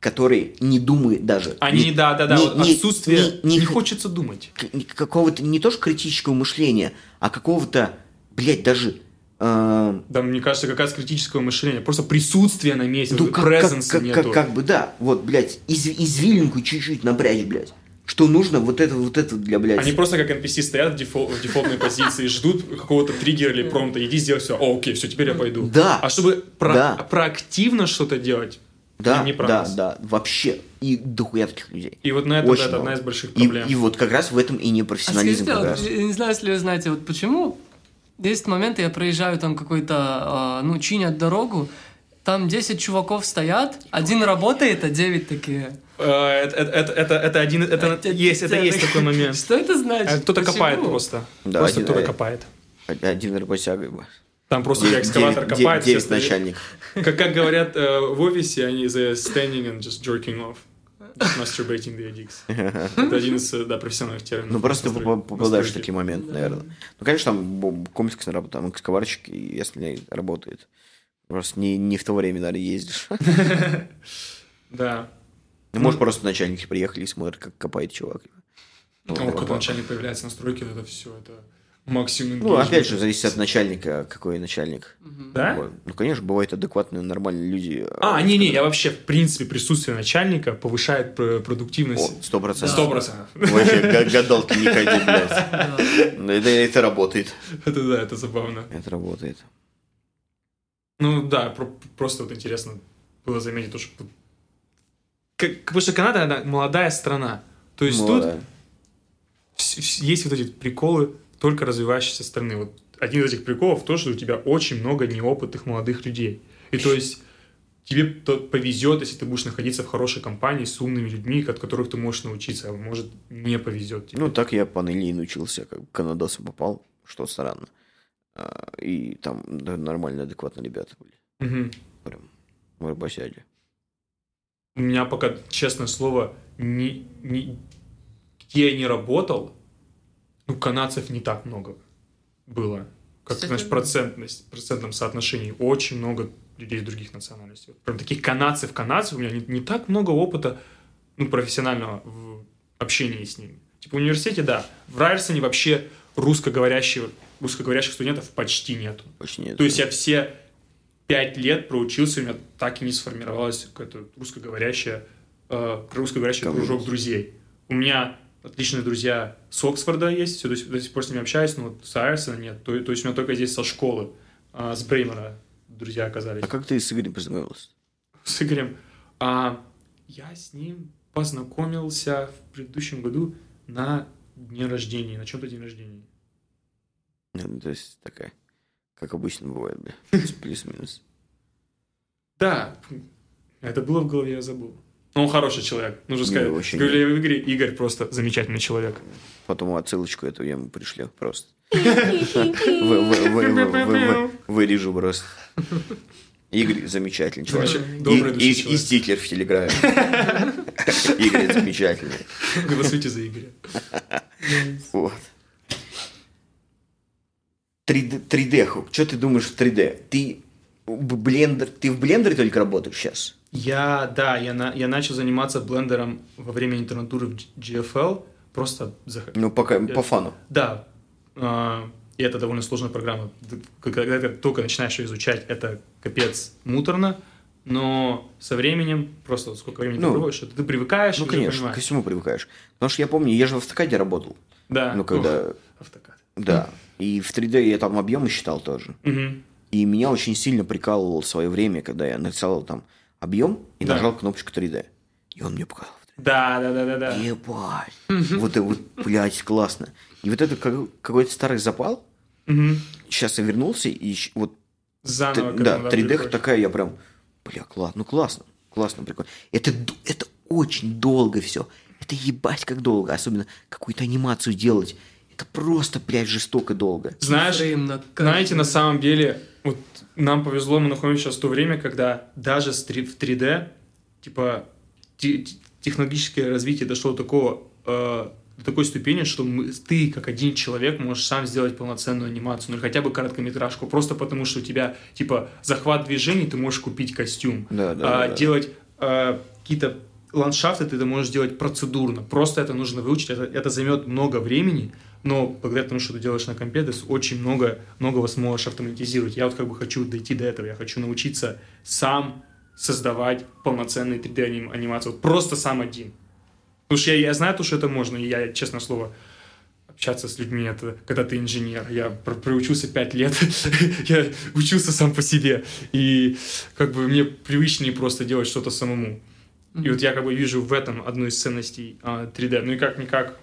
Которые не думают даже. Они, ни- да, да, да, ни- вот отсутствие, ни не х- хочется думать. какого-то не то что критического мышления, а какого-то, блядь, даже... э, Да, мне кажется, как раз критического мышления, просто присутствие на месте, ну, как, как, как, нету. как, как бы, да, вот, блядь, из, извилинку чуть-чуть напрячь, блядь. Что нужно вот это, вот это для, блядь. Они просто как NPC стоят в, дефол- в дефолтной позиции, ждут какого-то триггера или промпта, иди сделай все, о, окей, все, теперь я пойду. Да. А чтобы про- Да. проактивно что-то делать, Да, не про да, нас. да, вообще. И дохуя таких людей. И вот на это, Очень да, это одна из больших И, проблем. и вот как раз в этом и А скажите, как вот, раз. я не знаю, если вы знаете, вот почему есть моменты, я проезжаю там какой-то, а, ну, чинят дорогу, там 10 чуваков стоят, один работает, а 9 такие. Э, Это, это, это, это один, это есть, это есть такой момент. Что это значит? А Кто-то копает просто. Просто кто-то э, копает. Один работяга. Там просто Девять- экскаватор копает. стоят. начальник. Как, как говорят э, в офисе, они the standing and just jerking off. Just masturbating the dicks. Это один из э, да, профессиональных терминов. Ну, просто попадаешь в такие моменты, наверное. Ну, конечно, там комикс работает, там экскаваторщик, если работает. Просто не, не в то время, наверное, ездишь. Да. Ну, Может, просто начальники приехали и смотрят, как копает чувак. Ну, когда начальник появляется на стройке, это все, это максимум Ну, опять же, зависит от начальника, какой начальник. Да? Ну, конечно, бывают адекватные, нормальные люди. А, не-не, я вообще, в принципе, присутствие начальника повышает пр- продуктивность. Сто процентов. Сто процентов. Вообще, га- гадалки не ходи, блядь. Да. Это, это работает. Это да, это забавно. Это работает. Ну да, про- просто вот интересно было заметить то, что... Как, потому что Канада, она молодая страна. То есть Молодая. тут есть вот эти приколы только развивающейся страны. Вот один из этих приколов то, что у тебя очень много неопытных молодых людей. И то есть тебе повезет, если ты будешь находиться в хорошей компании с умными людьми, от которых ты можешь научиться, а может не повезет тебе. Ну, так я по и научился, как к канадосам попал, что странно. А, И там нормально, адекватно ребята были. Мгм. Прям в Арбасяде. У меня пока, честное слово, ни, ни- где я не работал, ну, канадцев не так много было. Как, Кстати, знаешь, да. процентность, в процентном соотношении. Очень много людей других национальностей. Прям таких канадцев-канадцев у меня не, не так много опыта, ну, профессионального в общении с ними. Типа в университете, да. В Райерсоне вообще русскоговорящих, русскоговорящих студентов почти нету. Почти нет. То есть я все пять лет проучился, у меня так и не сформировалась какая-то русскоговорящая, э, русскоговорящий Комьюнити. кружок друзей. У меня отличные друзья с Оксфорда есть, все до, сих- до сих пор с ними общаюсь, но вот с Айрсона нет. То, то есть у меня только здесь со школы, а, с Бреймера друзья оказались. А как ты с Игорем познакомился? С Игорем. А, я с ним познакомился в предыдущем году на дне рождения, на чем-то день рождения. Ну, то есть такая, как обычно бывает, бля. Плюс-минус. Да, это было в голове, я забыл. Но он хороший человек, нужно сказать. Говорили в игре, Игорь просто замечательный человек. Потом отсылочку эту я ему пришлю просто. Вы- вы- вы- вы- вы- вы- Вырежу просто. Игорь замечательный человек. Добрый И- и- человек. И стикер в Телеграме. Игорь замечательный. Голосуйте за Игоря. Вот. 3D, 3D. Что ты думаешь в 3D? Ты в блендер, ты в блендере только работаешь сейчас? Я, да, я, на- я начал заниматься блендером во время интернатуры в GFL. Просто зах- Ну, пока, по фану. Да, а, и это довольно сложная программа. Когда ты только начинаешь ее изучать, это капец муторно, но со временем, просто сколько времени Ну, ты проводишь, ты привыкаешь Ну, конечно, ко понимаешь. всему привыкаешь. Потому что я помню, я же в автокаде работал. Да. Ну, когда... Ух, автокад. Да. И в 3D я там объемы считал тоже. Мгм. И меня очень сильно прикалывало в свое время, когда я нарисовал там объем и Да. нажал кнопочку 3D. И он мне показал. в 3D. Да, да, да, да, да. Ебать. Вот это вот, блядь, классно. И вот это как- какой-то старый запал. Сейчас я вернулся, и вот Заново. Да, этому, 3D приходишь. такая, я прям, бля, классно, ну классно, классно, прикольно. Это, это очень долго все. Это ебать как долго, особенно какую-то анимацию делать. Это просто, блядь, жестоко долго. Знаешь, знаете, на самом деле, вот нам повезло, мы находимся сейчас в то время, когда даже в 3D, типа, те- те- технологическое развитие дошло до такого, э, до такой ступени, что мы, ты, как один человек, можешь сам сделать полноценную анимацию, ну или хотя бы короткометражку, просто потому что у тебя, типа, захват движений, ты можешь купить костюм. Да, да, А, да. Делать э, какие-то ландшафты ты это можешь делать процедурно. Просто это нужно выучить. Это, это займет много времени, но благодаря тому, что ты делаешь на компе, ты очень много, многого сможешь автоматизировать. Я вот как бы хочу дойти до этого. Я хочу научиться сам создавать полноценные 3D аним- анимации. Вот просто сам один. Потому что я, я знаю то, что это можно, и я, честное слово, общаться с людьми, это когда ты инженер. Я пр- проучился пять лет, я учился сам по себе. И как бы мне привычнее просто делать что-то самому. И вот я как бы вижу в этом одну из ценностей а, 3D. Ну и как-никак,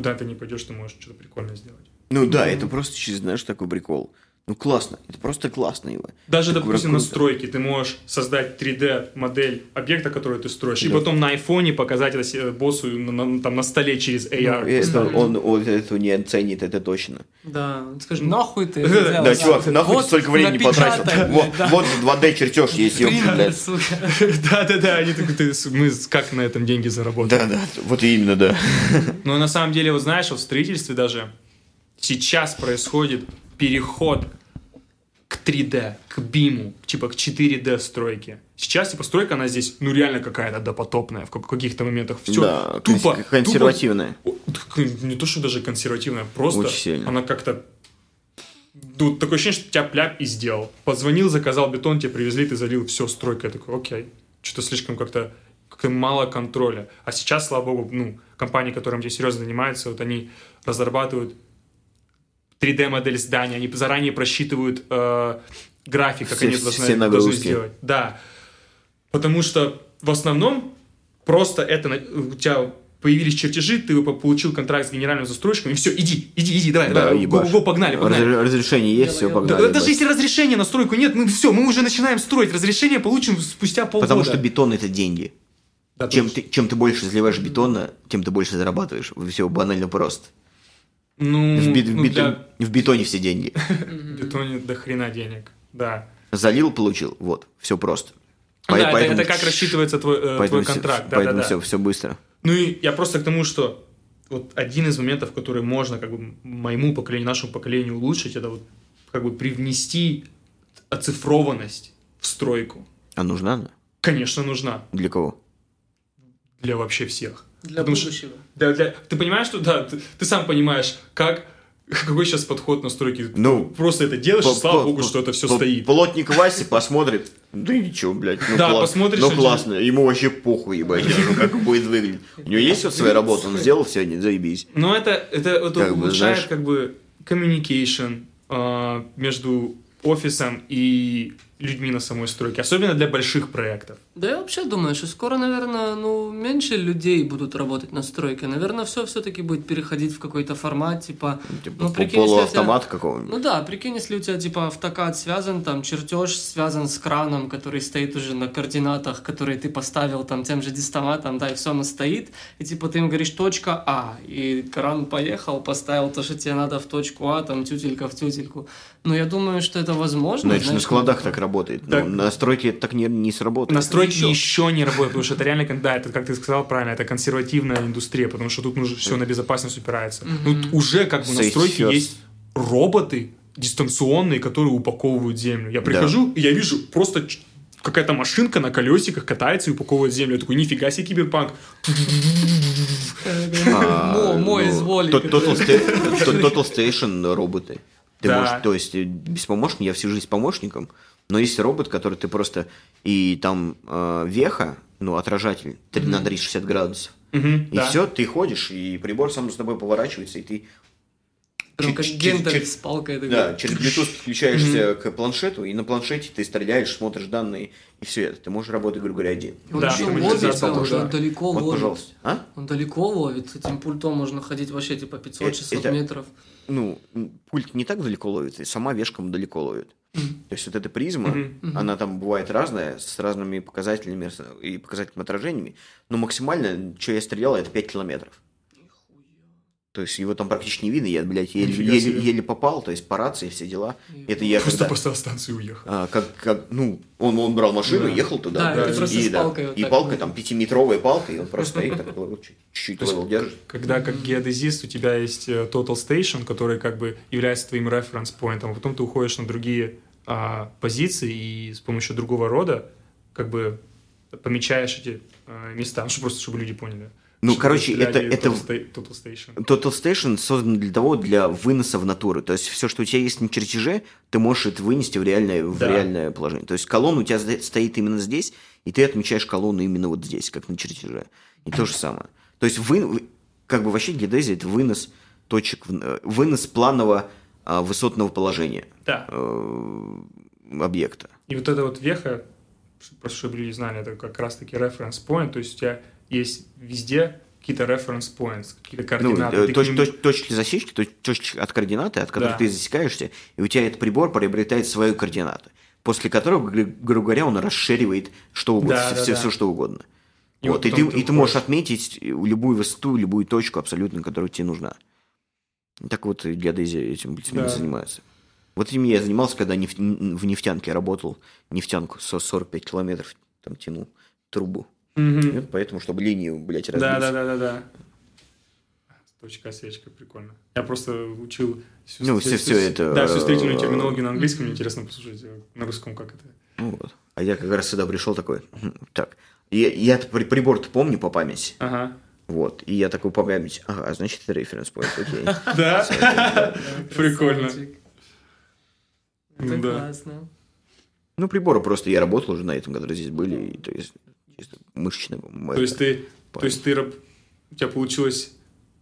куда ты не пойдешь, ты можешь что-то прикольное сделать. Ну да, это просто, через, знаешь, такой прикол. Ну классно, это просто классно его. Даже, Это допустим, круто. настройки. Ты можешь создать 3D-модель объекта, который ты строишь, и Да. потом на айфоне показать это се- боссу на, на- там, на столе через AR. Ну, это, он, он это не оценит, это точно. Да, скажи, нахуй ты это Да? Да, чувак, ты нахуй Вот столько времени потратил. Вот, да. вот 2D чертеж есть. Да-да-да, они такие, «Ты мы как на этом деньги заработали? Да, да, вот именно, да. Но на самом деле, вот знаешь, в строительстве даже сейчас происходит переход к 3D, к биму, типа к 4D стройке. Сейчас, типа, стройка, она здесь, ну, реально какая-то допотопная в как- каких-то моментах. Все Да, тупо, конс- консервативная. тупо- так не то, что даже консервативная, просто Очень сильно. она как-то... Ну, такое ощущение, что тебя пляп и сделал. Позвонил, заказал бетон, тебе привезли, ты залил, все, стройка. Я такой, окей. Что-то слишком как-то как мало контроля. А сейчас, слава богу, ну, компании, которым здесь серьезно занимаются, вот они разрабатывают 3D-модель здания, они заранее просчитывают э, график, как Все- они все должны, должны нагрузки. сделать. Да. Потому что в основном просто это у тебя появились чертежи, ты по- получил контракт с генеральным застройщиком, и все, иди, иди, иди, давай, Да, давай, го, го, погнали, погнали. Разре- Разрешение есть, все, Да, Да, погнали. даже если разрешения на стройку нет, мы все, мы уже начинаем строить. Разрешение получим спустя полгода. Потому что бетон это деньги. Да, Чем точно. ты, чем ты больше заливаешь бетона, тем ты больше зарабатываешь. Все банально просто. Ну, В, бет- в ну, бетон- для в бетоне все деньги. бетоне до хрена денег, да. Залил, получил. Вот, все просто. Да, По- это- поэтому- это, как рассчитывается твой, э, Поэтому твой контракт. Да, поэтому да, да. все, все быстро. Ну и я просто к тому, что вот один из моментов, который можно как бы моему поколению, нашему поколению улучшить, это вот как бы привнести оцифрованность в стройку. А нужна она? Конечно, нужна Для кого? для вообще всех. Для Потому что- будущего. Да, для- ты понимаешь, что да, ты, ты сам понимаешь, как какой сейчас подход на стройке. Ну, Просто это делаешь, и По- слава по- богу, по- что это все по- стоит. Плотник Вася посмотрит. Да и ничего, блядь. Ну, Да, кла- посмотришь, Ну и- классно. Ему вообще похуй, ебать, ну, как будет выглядеть. У него есть вот своя работа, он сделал сегодня, заебись. Но это, это, это Как бы, улучшает знаешь- как бы communication а, между офисом и людьми на самой стройке, особенно для больших проектов. Да я вообще думаю, что скоро, наверное, ну, меньше людей будут работать на стройке. Наверное, все все-таки будет переходить в какой-то формат, типа... Типа ну, по- прикинь, если у тебя- полуавтомат какого-нибудь. Ну да, прикинь, если у тебя типа автокад связан, там чертеж связан с краном, который стоит уже на координатах, которые ты поставил там тем же дистоматом, да, и все оно стоит, и типа ты им говоришь точка А, и кран поехал, поставил то, что тебе надо в точку А, там тютелька в тютельку. Ну я думаю, что это возможно. Ну, это же на знаешь, складах ну, так работает. Так. Ну, на стройке это так не, не сработает. На стройке еще. еще. не работает, потому что это реально, да, это, как ты сказал правильно, это консервативная индустрия, потому что тут нужно все на безопасность упирается. Ну, т- уже как бы на Safe стройке first. есть роботы дистанционные, которые упаковывают землю. Я прихожу, и я вижу просто какая-то машинка на колесиках катается и упаковывает землю. Я такой, нифига себе киберпанк. А, Мо- мой ну, изволик. тот- Total Station роботы. Ты Да. можешь, то есть, э, без помощника, я всю жизнь с помощником, но есть робот, который ты просто, и там э, веха, ну, отражатель три- на 360 градусов. Мгм, И да. все, ты ходишь, и прибор сам с тобой поворачивается, и ты Прям как чер- Гендаль чер- с палкой. такой. да, через Bluetooth подключаешься к планшету, и на планшете ты стреляешь, смотришь данные, и все это. Ты можешь работать, грубо говоря, один. Он Да, еще ловит, он да. далеко Вот, ловит. пожалуйста. А? Он далеко ловит, с этим пультом можно ходить вообще типа 500-600 Это- метров. ну, пульт не так далеко ловит, и сама вешка далеко ловит. То есть вот эта призма, она там бывает разная, с разными показателями и показательными отражениями, но максимально, что я стрелял, это 5 километров. То есть его там практически не видно, я, блядь, еле, Нифига еле- себе. еле попал, то есть по рации все дела. Это я Просто когда... поставил станцию и уехал. а, как, как, ну, он, он брал машину, Да. ехал туда, Да, и просто и, с да, палкой вот и вот. там, пятиметровая палка, и он просто стоит, так, чуть-чуть level держит. Когда как геодезист у тебя есть э, Total Station, который как бы является твоим reference point'ом, а потом ты уходишь на другие а, позиции и с помощью другого рода как бы помечаешь эти а, места, ну, чтобы просто чтобы люди поняли. Ну, Что короче, это- это- Total, Sta- Total Station. Total Station создан для того, для выноса в натуру. То есть все, что у тебя есть на чертеже, ты можешь это вынести в реальное, в Да. реальное положение. То есть колонна у тебя стоит именно здесь, и ты отмечаешь колонну именно вот здесь, как на чертеже. И то же самое. То есть вы, как бы вообще геодезия это вынос точек, в- э, вынос планового а, высотного положения Да. э, объекта. И вот эта вот веха, просто чтобы люди знали, это как раз-таки reference point, то есть у тебя есть везде какие-то reference points, какие-то Ну, координаты. э, Ты к точ- ним- точ- точки засечки, точ- точки от координаты, от которых Да. ты засекаешься, и у тебя этот прибор приобретает свою координату, после которого, гру- грубо говоря, он расширивает что угодно, Да, да, все, да. все что угодно. И вот, и, ты, ты и ты можешь отметить любую высоту, любую точку абсолютно, которая тебе нужна. Так вот, геодезия этим плюс-минус Да. занимается. Вот этим я занимался, когда неф- в нефтянке работал, нефтянку со 45 километров там тянул трубу. Вот поэтому, чтобы линию, блядь, разбить. Да, да, да, да, да. Точка осечка, прикольно. Я просто учил всю, Ну, всю- всё всю- это, Да, всю строительную э, терминологию на английском. Мне интересно послушать э, на русском, как это. Ну вот. А я как раз сюда пришел такой, «Мгм, так, я, я при- прибор-то помню по памяти, Ага. вот, и я такой по памяти, ага, значит, это референс point, окей. Да? Прикольно. Это Ну да. классно. Ну, приборы просто, я работал уже на этом, которые здесь были, то есть, мышечный. То есть ты, то есть ты, раб- у тебя получилось,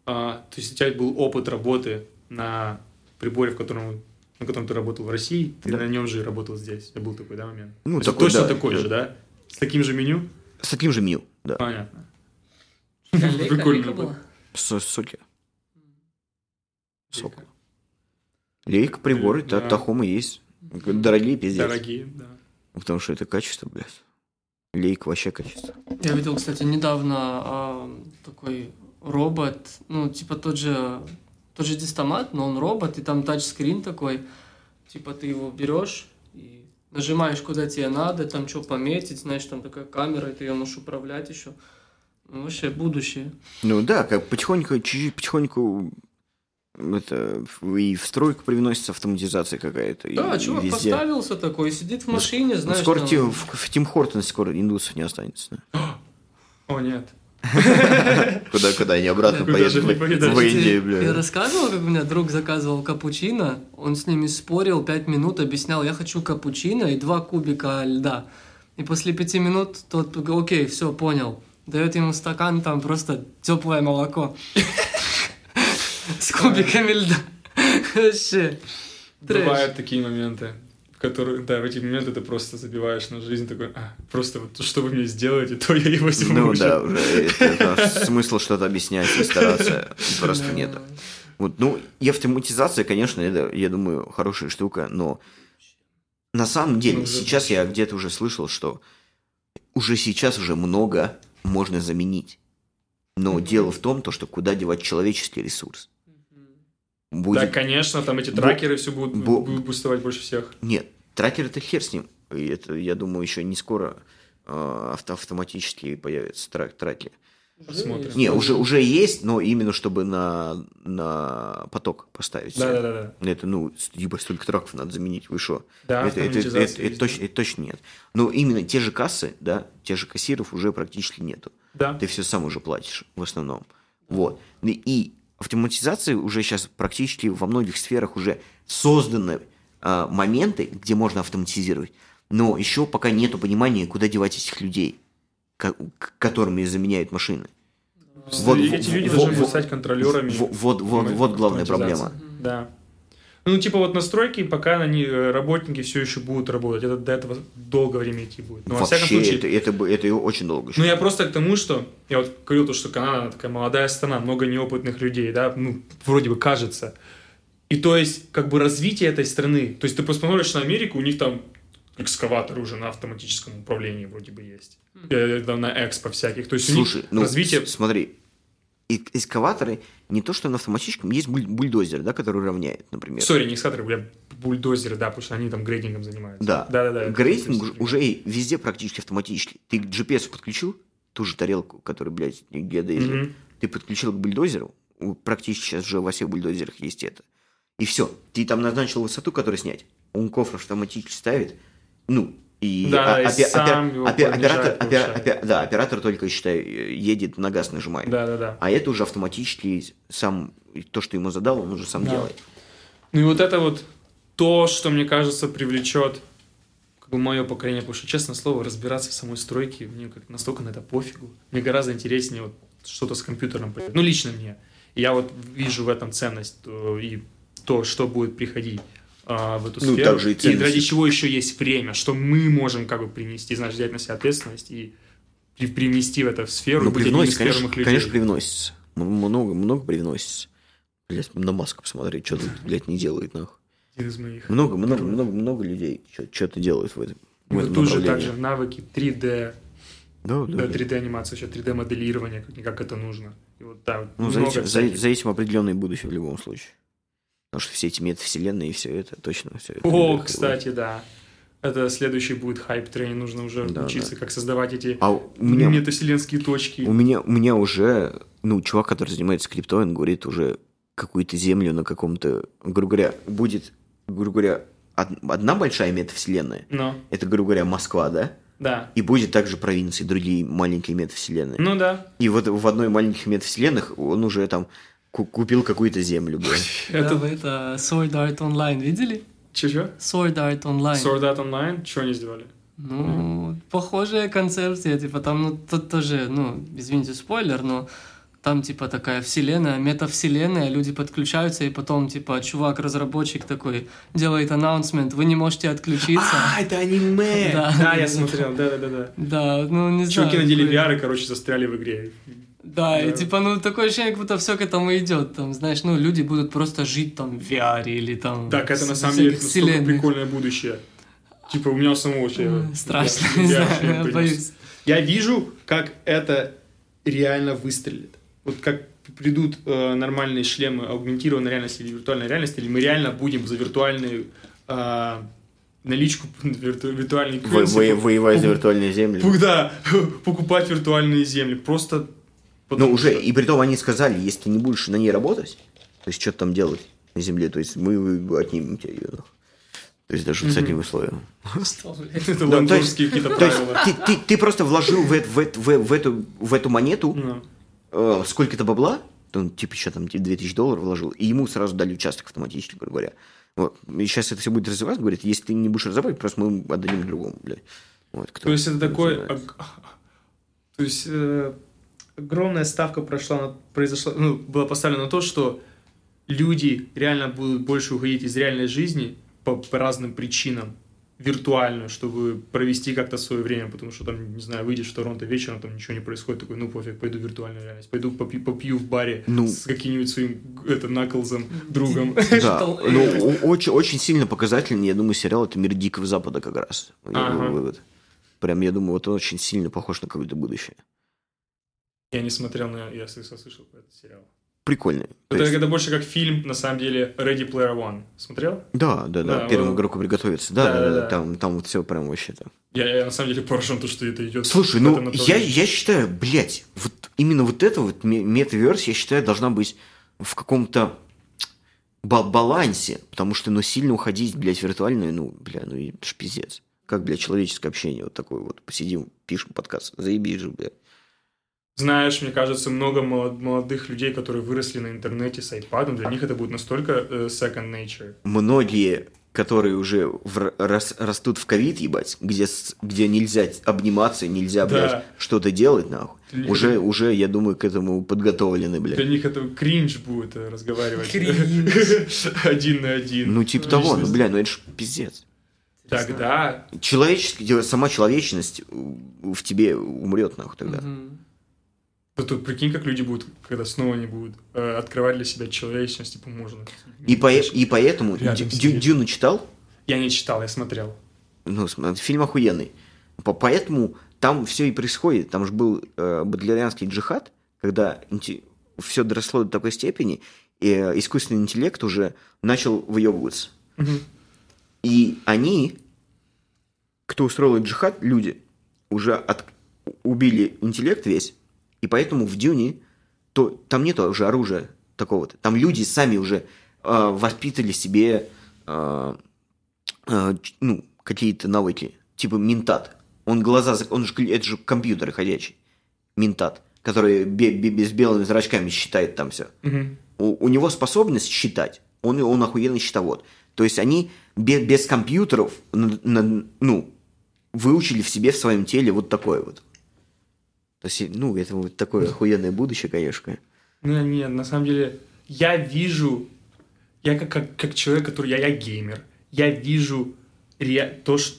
а, то есть у тебя был опыт работы на приборе, в котором, на котором ты работал в России, ты Да. на нем же работал здесь. Это был такой, да, момент? Ну, То есть такой, точно да. такой же, да? С таким же меню? С таким же меню, да. Понятно. Прикольно. С соки. Сок. Лейка, приборы, Да. та- Тахома есть. Дорогие пиздец. Дорогие, да. Потому что это качество, блядь. Лейка вообще качество. Я видел, кстати, недавно а, такой робот, ну, типа тот же, тот же дистомат, но он робот, и там тачскрин такой, типа ты его берешь и нажимаешь, куда тебе надо, там что пометить, знаешь, там такая камера, и ты ее можешь управлять еще. Ну, вообще будущее. Ну да, как потихоньку, чуть-чуть потихоньку это и в стройку привносится автоматизация какая-то. Да, и чувак везде. поставился такой, сидит в машине, Ну, знаешь, скоро там- Тим- в, в Тим Хортон скоро индусов не останется. да. О, нет. Куда, куда они обратно поедут в, Индию, Я бля. рассказывал, как у меня друг заказывал капучино, он с ними спорил пять минут, объяснял, я хочу капучино и два кубика льда. И после пяти минут тот, окей, все, понял. Дает ему стакан, там просто теплое молоко. С кубиками льда. Вообще. Бывают такие моменты. в которые, да, в эти моменты ты просто забиваешь на жизнь, такой, а, просто вот что вы мне сделаете, то я и возьму. Ну уже». да, уже это- смысл что-то объяснять и стараться просто нет. Вот, ну, и автоматизация, конечно, это, я думаю, хорошая штука, но на самом деле, Ну, уже сейчас я где-то уже слышал, что уже сейчас уже много можно заменить. Но дело в том, то, что куда девать человеческий ресурс. Да, Будет... конечно, там эти тракеры все будут, будут бустовать больше всех. Нет, трекер это хер с ним. И это, я думаю, еще не скоро э, авто- автоматически появятся трак- трекеры. Посмотрим. Не, уже, уже есть, но именно чтобы на, на поток поставить. всё. Да-да-да. Это, ну, ебать, столько траков надо заменить, вы что? Да, это, это, это, это- это точно, это точно нет. Но именно те же кассы, да, те же кассиров уже практически нету. Да. Ты все сам уже платишь в основном. Вот. И, и автоматизация уже сейчас практически во многих сферах уже созданы а, моменты, где можно автоматизировать. Но еще пока нету понимания, куда девать этих людей, к- которыми заменяют машины. Вот- эти люди вот- должны вот- стать контролерами. Вот, вот, вот, вот главная автоматизации. проблема. Да. Ну, типа вот настройки, пока они, э, работники все еще будут работать. Это до этого долгое время идти будет. Но, во Вообще, всяком случае, это, это, это очень долго. еще. Ну, я просто к тому, что я вот говорил то, что Канада она такая молодая страна, много неопытных людей, да, ну, вроде бы кажется. И то есть, как бы развитие этой страны, то есть ты посмотришь на Америку, у них там экскаваторы уже на автоматическом управлении вроде бы есть. Да, На экспо всяких. То есть Слушай, у них ну, развитие... с- смотри, и- экскаваторы не то, что на автоматическом, есть буль- бульдозер, да, который равняет, например. Сори, не экскаваторы, бля, бульдозеры, да, потому что они там грейдингом занимаются. Да. Да, да, да. Грейдинг уж- уже и везде практически автоматически. Ты GPS подключил ту же тарелку, которая, блядь, геодезер. Мгм. Ты подключил к бульдозеру, практически сейчас уже во всех бульдозерах есть это. И все. Ты там назначил высоту, которую снять. Он кофр автоматически ставит. Ну, и, Да, и опе- сам опе- его опе- понижает, оператор, опе- повышает. опе- да, оператор только, считай, едет на газ нажимает. Да, да, да. А это уже автоматически сам, то, что ему задал, он уже сам Да. делает. Ну и вот это вот то, что, мне кажется, привлечет как бы мое поколение, потому что, честно слово, разбираться в самой стройке, мне как настолько на это пофигу. Мне гораздо интереснее вот что-то с компьютером. Ну, лично мне. Я вот вижу в этом ценность э, и то, что будет приходить в эту Ну, сферу. также и и ценность. ради чего еще есть время, что мы можем как бы принести, знаешь, взять на себя ответственность и при- привнести в эту сферу, Ну, и привносится, конечно, людей. конечно, привносится. Много, много привносится. Блять, на маску посмотри, что тут, блядь, не делает, нахуй. Один из моих. Много, много, много, много людей что-то делают в этом, И в вот этом тут же также навыки 3D, Да, да, Да, да. 3D анимация, вообще 3D моделирование, как никак это нужно. И вот да, Ну, за много этим, за, всяких. за этим определенное будущее в любом случае. Потому что все эти метавселенные и все это, точно все это. О, кстати, да. Это следующий будет хайп трейн, нужно уже Да, учиться, как создавать эти А меня, метавселенские точки. у меня, у меня уже, ну, чувак, который занимается криптой, он говорит уже какую-то землю на каком-то, грубо говоря, будет, грубо говоря, од- одна большая метавселенная, Ну, это, грубо говоря, Москва, да? да. И будет также провинции, другие маленькие метавселенные. Ну да. И вот в одной маленьких метавселенных он уже там купил какую-то землю, блин. Это... Это... вы это Sword Art Online видели? Че-че? Sword Art Online. Sword Art Online? Что они сделали? Ну, похожая концепция, типа там, ну, тут тоже, ну, извините, спойлер, но там, типа, такая вселенная, метавселенная, люди подключаются, и потом, типа, чувак-разработчик такой делает анонсмент, вы не можете отключиться. А, это аниме! Да. Да, я смотрел, да-да-да. Да, ну, не знаю. Чуваки надели VR и, короче, застряли в игре. Да, и Да. типа, ну, такое ощущение, как будто все к этому идет, там, знаешь, ну, люди будут просто жить там в VR или там... Так, это на самом деле настолько прикольное будущее. Типа, у меня у самого вообще... Страшно, я- не я знаю, боюсь. Я вижу, как это реально выстрелит. Вот как придут э, нормальные шлемы аугментированной реальности или виртуальной реальности, или мы реально будем за виртуальную э, наличку, вирту- виртуальный Во- currency, во- Воевать за виртуальные земли. да, покупать виртуальные земли. Просто Ну, потому уже, что- и при том они сказали, если ты не будешь на ней работать, то есть что-то там делать на земле, то есть мы отнимем тебя ее. То есть даже с этим условием. Это Да, ландорские какие-то То есть правила. ты, ты- ты просто вложил в, в в, в эту, в эту монету Ну. э, сколько-то бабла, то он типа еще там типа, 2000 долларов вложил, и ему сразу дали участок автоматически, грубо говоря. Вот. И сейчас это все будет развиваться, говорит, если ты не будешь развивать, просто мы отдадим другому, блядь. Вот, кто То есть это такой... То есть э, огромная ставка прошла, на- произошла, ну, была поставлена на то, что люди реально будут больше уходить из реальной жизни по, по разным причинам. виртуальную, чтобы провести как-то свое время, потому что там, не знаю, выйдешь в Торонто вечером, там ничего не происходит, такой, ну пофиг, пойду в виртуальную реальность, пойду попью, попью в баре Ну. с каким-нибудь своим, это, Наклзом, другом. Да, ну, очень, очень сильно показательный, я думаю, сериал это «Мир Дикого Запада» как раз. Ага. Прям, я думаю, вот он очень сильно похож на какое-то будущее. Я не смотрел, но я слышал, про этот сериал. Прикольный. То Это, есть- это больше как фильм, на самом деле, Ready Player One. Смотрел? Да, да, да, Да, первому вы- игроку приготовиться. Да, Да, да, да, да, да. там, там вот все прям вообще там. Я, я на самом деле поражен, то, что это идет. Слушай, ну, я, я считаю, блядь, вот именно вот эта вот ме- метаверс, я считаю, должна быть в каком-то ба- балансе, потому что, ну, сильно уходить, блядь, виртуальную, ну, бля, ну, и это ж пиздец. Как, блядь, человеческое общение вот такое вот, посидим, пишем подкаст, заебись же, блядь. Знаешь, мне кажется, много молод- молодых людей, которые выросли на интернете с iPad, для них это будет настолько э, second nature. Многие, которые уже в рас- растут в ковид, ебать, где, где нельзя обниматься, нельзя, Да. блядь, что-то делать, нахуй, Для уже, уже, я думаю, к этому подготовлены, блядь. Для них это кринж будет э, разговаривать. Кринж. Один на один. Ну, типа того, ну, бля, ну это ж пиздец. Тогда Человеческий, сама человечность у- в тебе умрет, нахуй, тогда. Тут прикинь, как люди будут, когда снова не будут э, открывать для себя человечность, типа, можно. И, по, и поэтому Дю- сидеть. Дюну читал? Я не читал, я смотрел. Ну, фильм охуенный. По- Поэтому там все и происходит. Там же был э, бодлерианский джихад, когда все доросло до такой степени, и э, искусственный интеллект уже начал выебываться. Мгм. И они, кто устроил джихад, люди, уже от- убили интеллект весь, и поэтому в Дюне то, там нет уже оружия такого-то. Там люди сами уже э, воспитали себе э, э, ну, какие-то навыки, типа ментат. Он глаза, он же, это же компьютер ходячий, ментат, который бе- бе- без белыми зрачками считает там все Мгм. у, у него способность считать, он, он охуенный счетовод. То есть они без, без компьютеров на- на- ну, выучили в себе в своем теле вот такое вот. То есть, ну, это вот такое охуенное будущее, конечно. Ну, нет, на самом деле, я вижу, я как, как, как человек, который, я, я геймер, я вижу ре, то, что,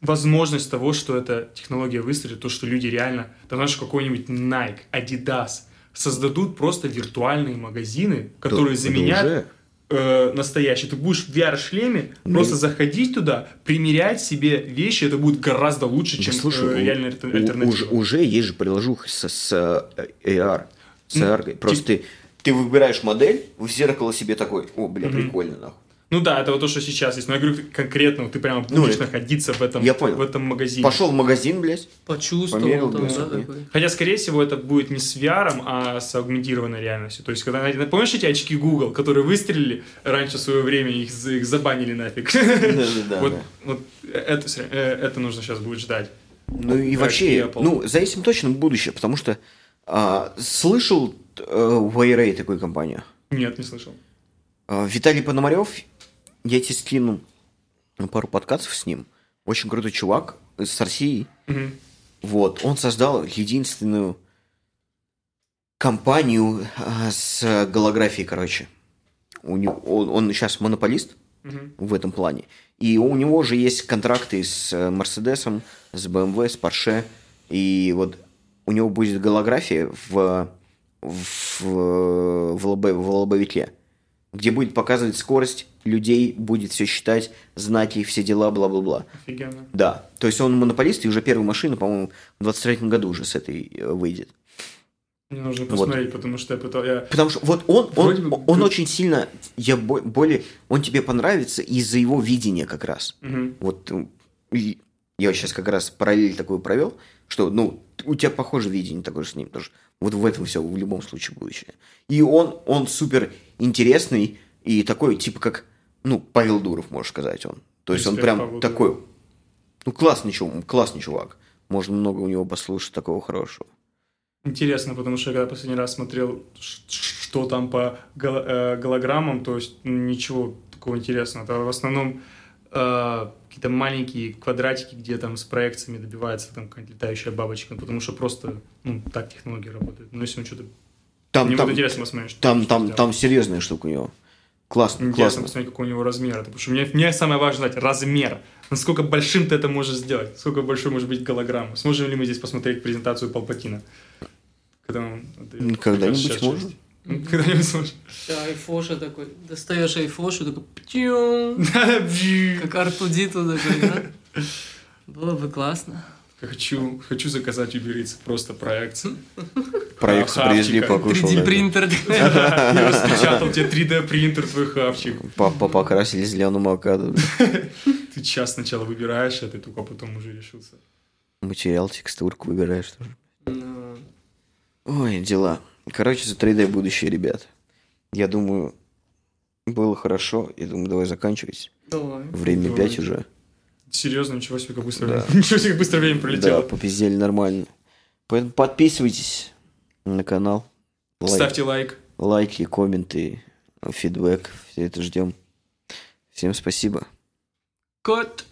возможность того, что эта технология выстрелит, то, что люди реально, да знаешь, какой-нибудь Nike, Adidas создадут просто виртуальные магазины, которые Да, заменят уже. Э, настоящий. Ты будешь в VR-шлеме Ну, просто заходить туда, примерять себе вещи, это будет гораздо лучше, Да чем слушай, э, реальная альтернатива. уже, уже есть же приложуха с, с, э, AR, с Ну, AR. Просто ты, ты выбираешь модель, в зеркало себе такой, о, бля, Мгм. прикольно, нахуй. Ну да, это вот то, что сейчас есть. Но я говорю конкретно, ты прямо Ну, будешь это- находиться в этом, Я понял. в этом магазине. Пошел в магазин, блядь, Почувствовал Померил, там, да, такой. Хотя, скорее всего, это будет не с VR, а с аугментированной реальностью. То есть, когда, помнишь эти очки Google, которые выстрелили раньше в свое время, их, их забанили нафиг. Да-да-да, Вот, да. вот это, э, это нужно сейчас будет ждать. Ну и вообще, Apple. ну, за этим точно будущее, потому что а, слышал э, Wayray такую компанию. Нет, не слышал. А, Виталий Пономарев, я тебе скину пару подкастов с ним. Очень крутой чувак с России. Мгм. Вот, он создал единственную компанию а, с голографией, короче. У него, он, он сейчас монополист Мгм. в этом плане. И у него же есть контракты с э, Мерседесом, с BMW, с Porsche. И вот у него будет голография в, в, в, в лобовике, где будет показывать скорость людей, будет все считать, знаки, все дела, бла-бла-бла. Офигенно. Да, то есть он монополист, и уже первая машина, по-моему, в 23 году уже с этой э, выйдет. Мне нужно Вот. посмотреть, потому что я пытал... Я... Потому что вот он, он, бы он ты- очень сильно, я бо- более, он тебе понравится из-за его видения как раз. Мгм. Вот и я сейчас как раз параллель такую провел, что, ну, у тебя похоже видение такое же с ним тоже. Вот в этом все в любом случае будущее. И он, он супер интересный и такой, типа как, ну, Павел Дуров, можешь сказать он. То есть он прям Павлу такой, ну, классный чувак, классный чувак. Можно много у него послушать такого хорошего. Интересно, потому что я когда последний раз смотрел, что там по э, голограммам, то есть ничего такого интересного. Это в основном э, какие-то маленькие квадратики, где там с проекциями добивается там какая-нибудь летающая бабочка, потому что просто, ну, так технологии работают. Но если он что-то... Там, Мне там, будет интересно посмотреть, что там, там, там серьезная штука у него. Классно, Интересно классно. посмотреть, какой у него размер. Потому что мне, мне самое важное знать размер. Насколько большим ты это можешь сделать? Сколько большой может быть голограмма? Сможем ли мы здесь посмотреть презентацию Палпатина? Когда он Когда-нибудь приказ Ну, Когда-нибудь сможем. Айфоша такой. Достаешь айфошу, такой птюм, Как артудиту такой, да? Было бы классно. Хочу, хочу заказать Uber Eats, просто проекцию. Проект Хавчика. привезли, покушал. 3D да. принтер. Я распечатал тебе 3D принтер твой хавчик. Папа покрасили зеленым авокадо. Ты час сначала выбираешь это, и только потом уже решился. Материал, текстурку выбираешь тоже. Ой, дела. Короче, за 3D будущее, ребят. Я думаю, было хорошо. Я думаю, давай заканчивать. Давай. Время Давай. 5 уже. Серьезно, ничего себе, как быстро, Да. ничего себе, как быстро время Да, пролетело. попиздели нормально. Поэтому подписывайтесь на канал. Лайк- Ставьте лайк. лайки, комменты, фидбэк. Все это ждем. Всем спасибо. Кот.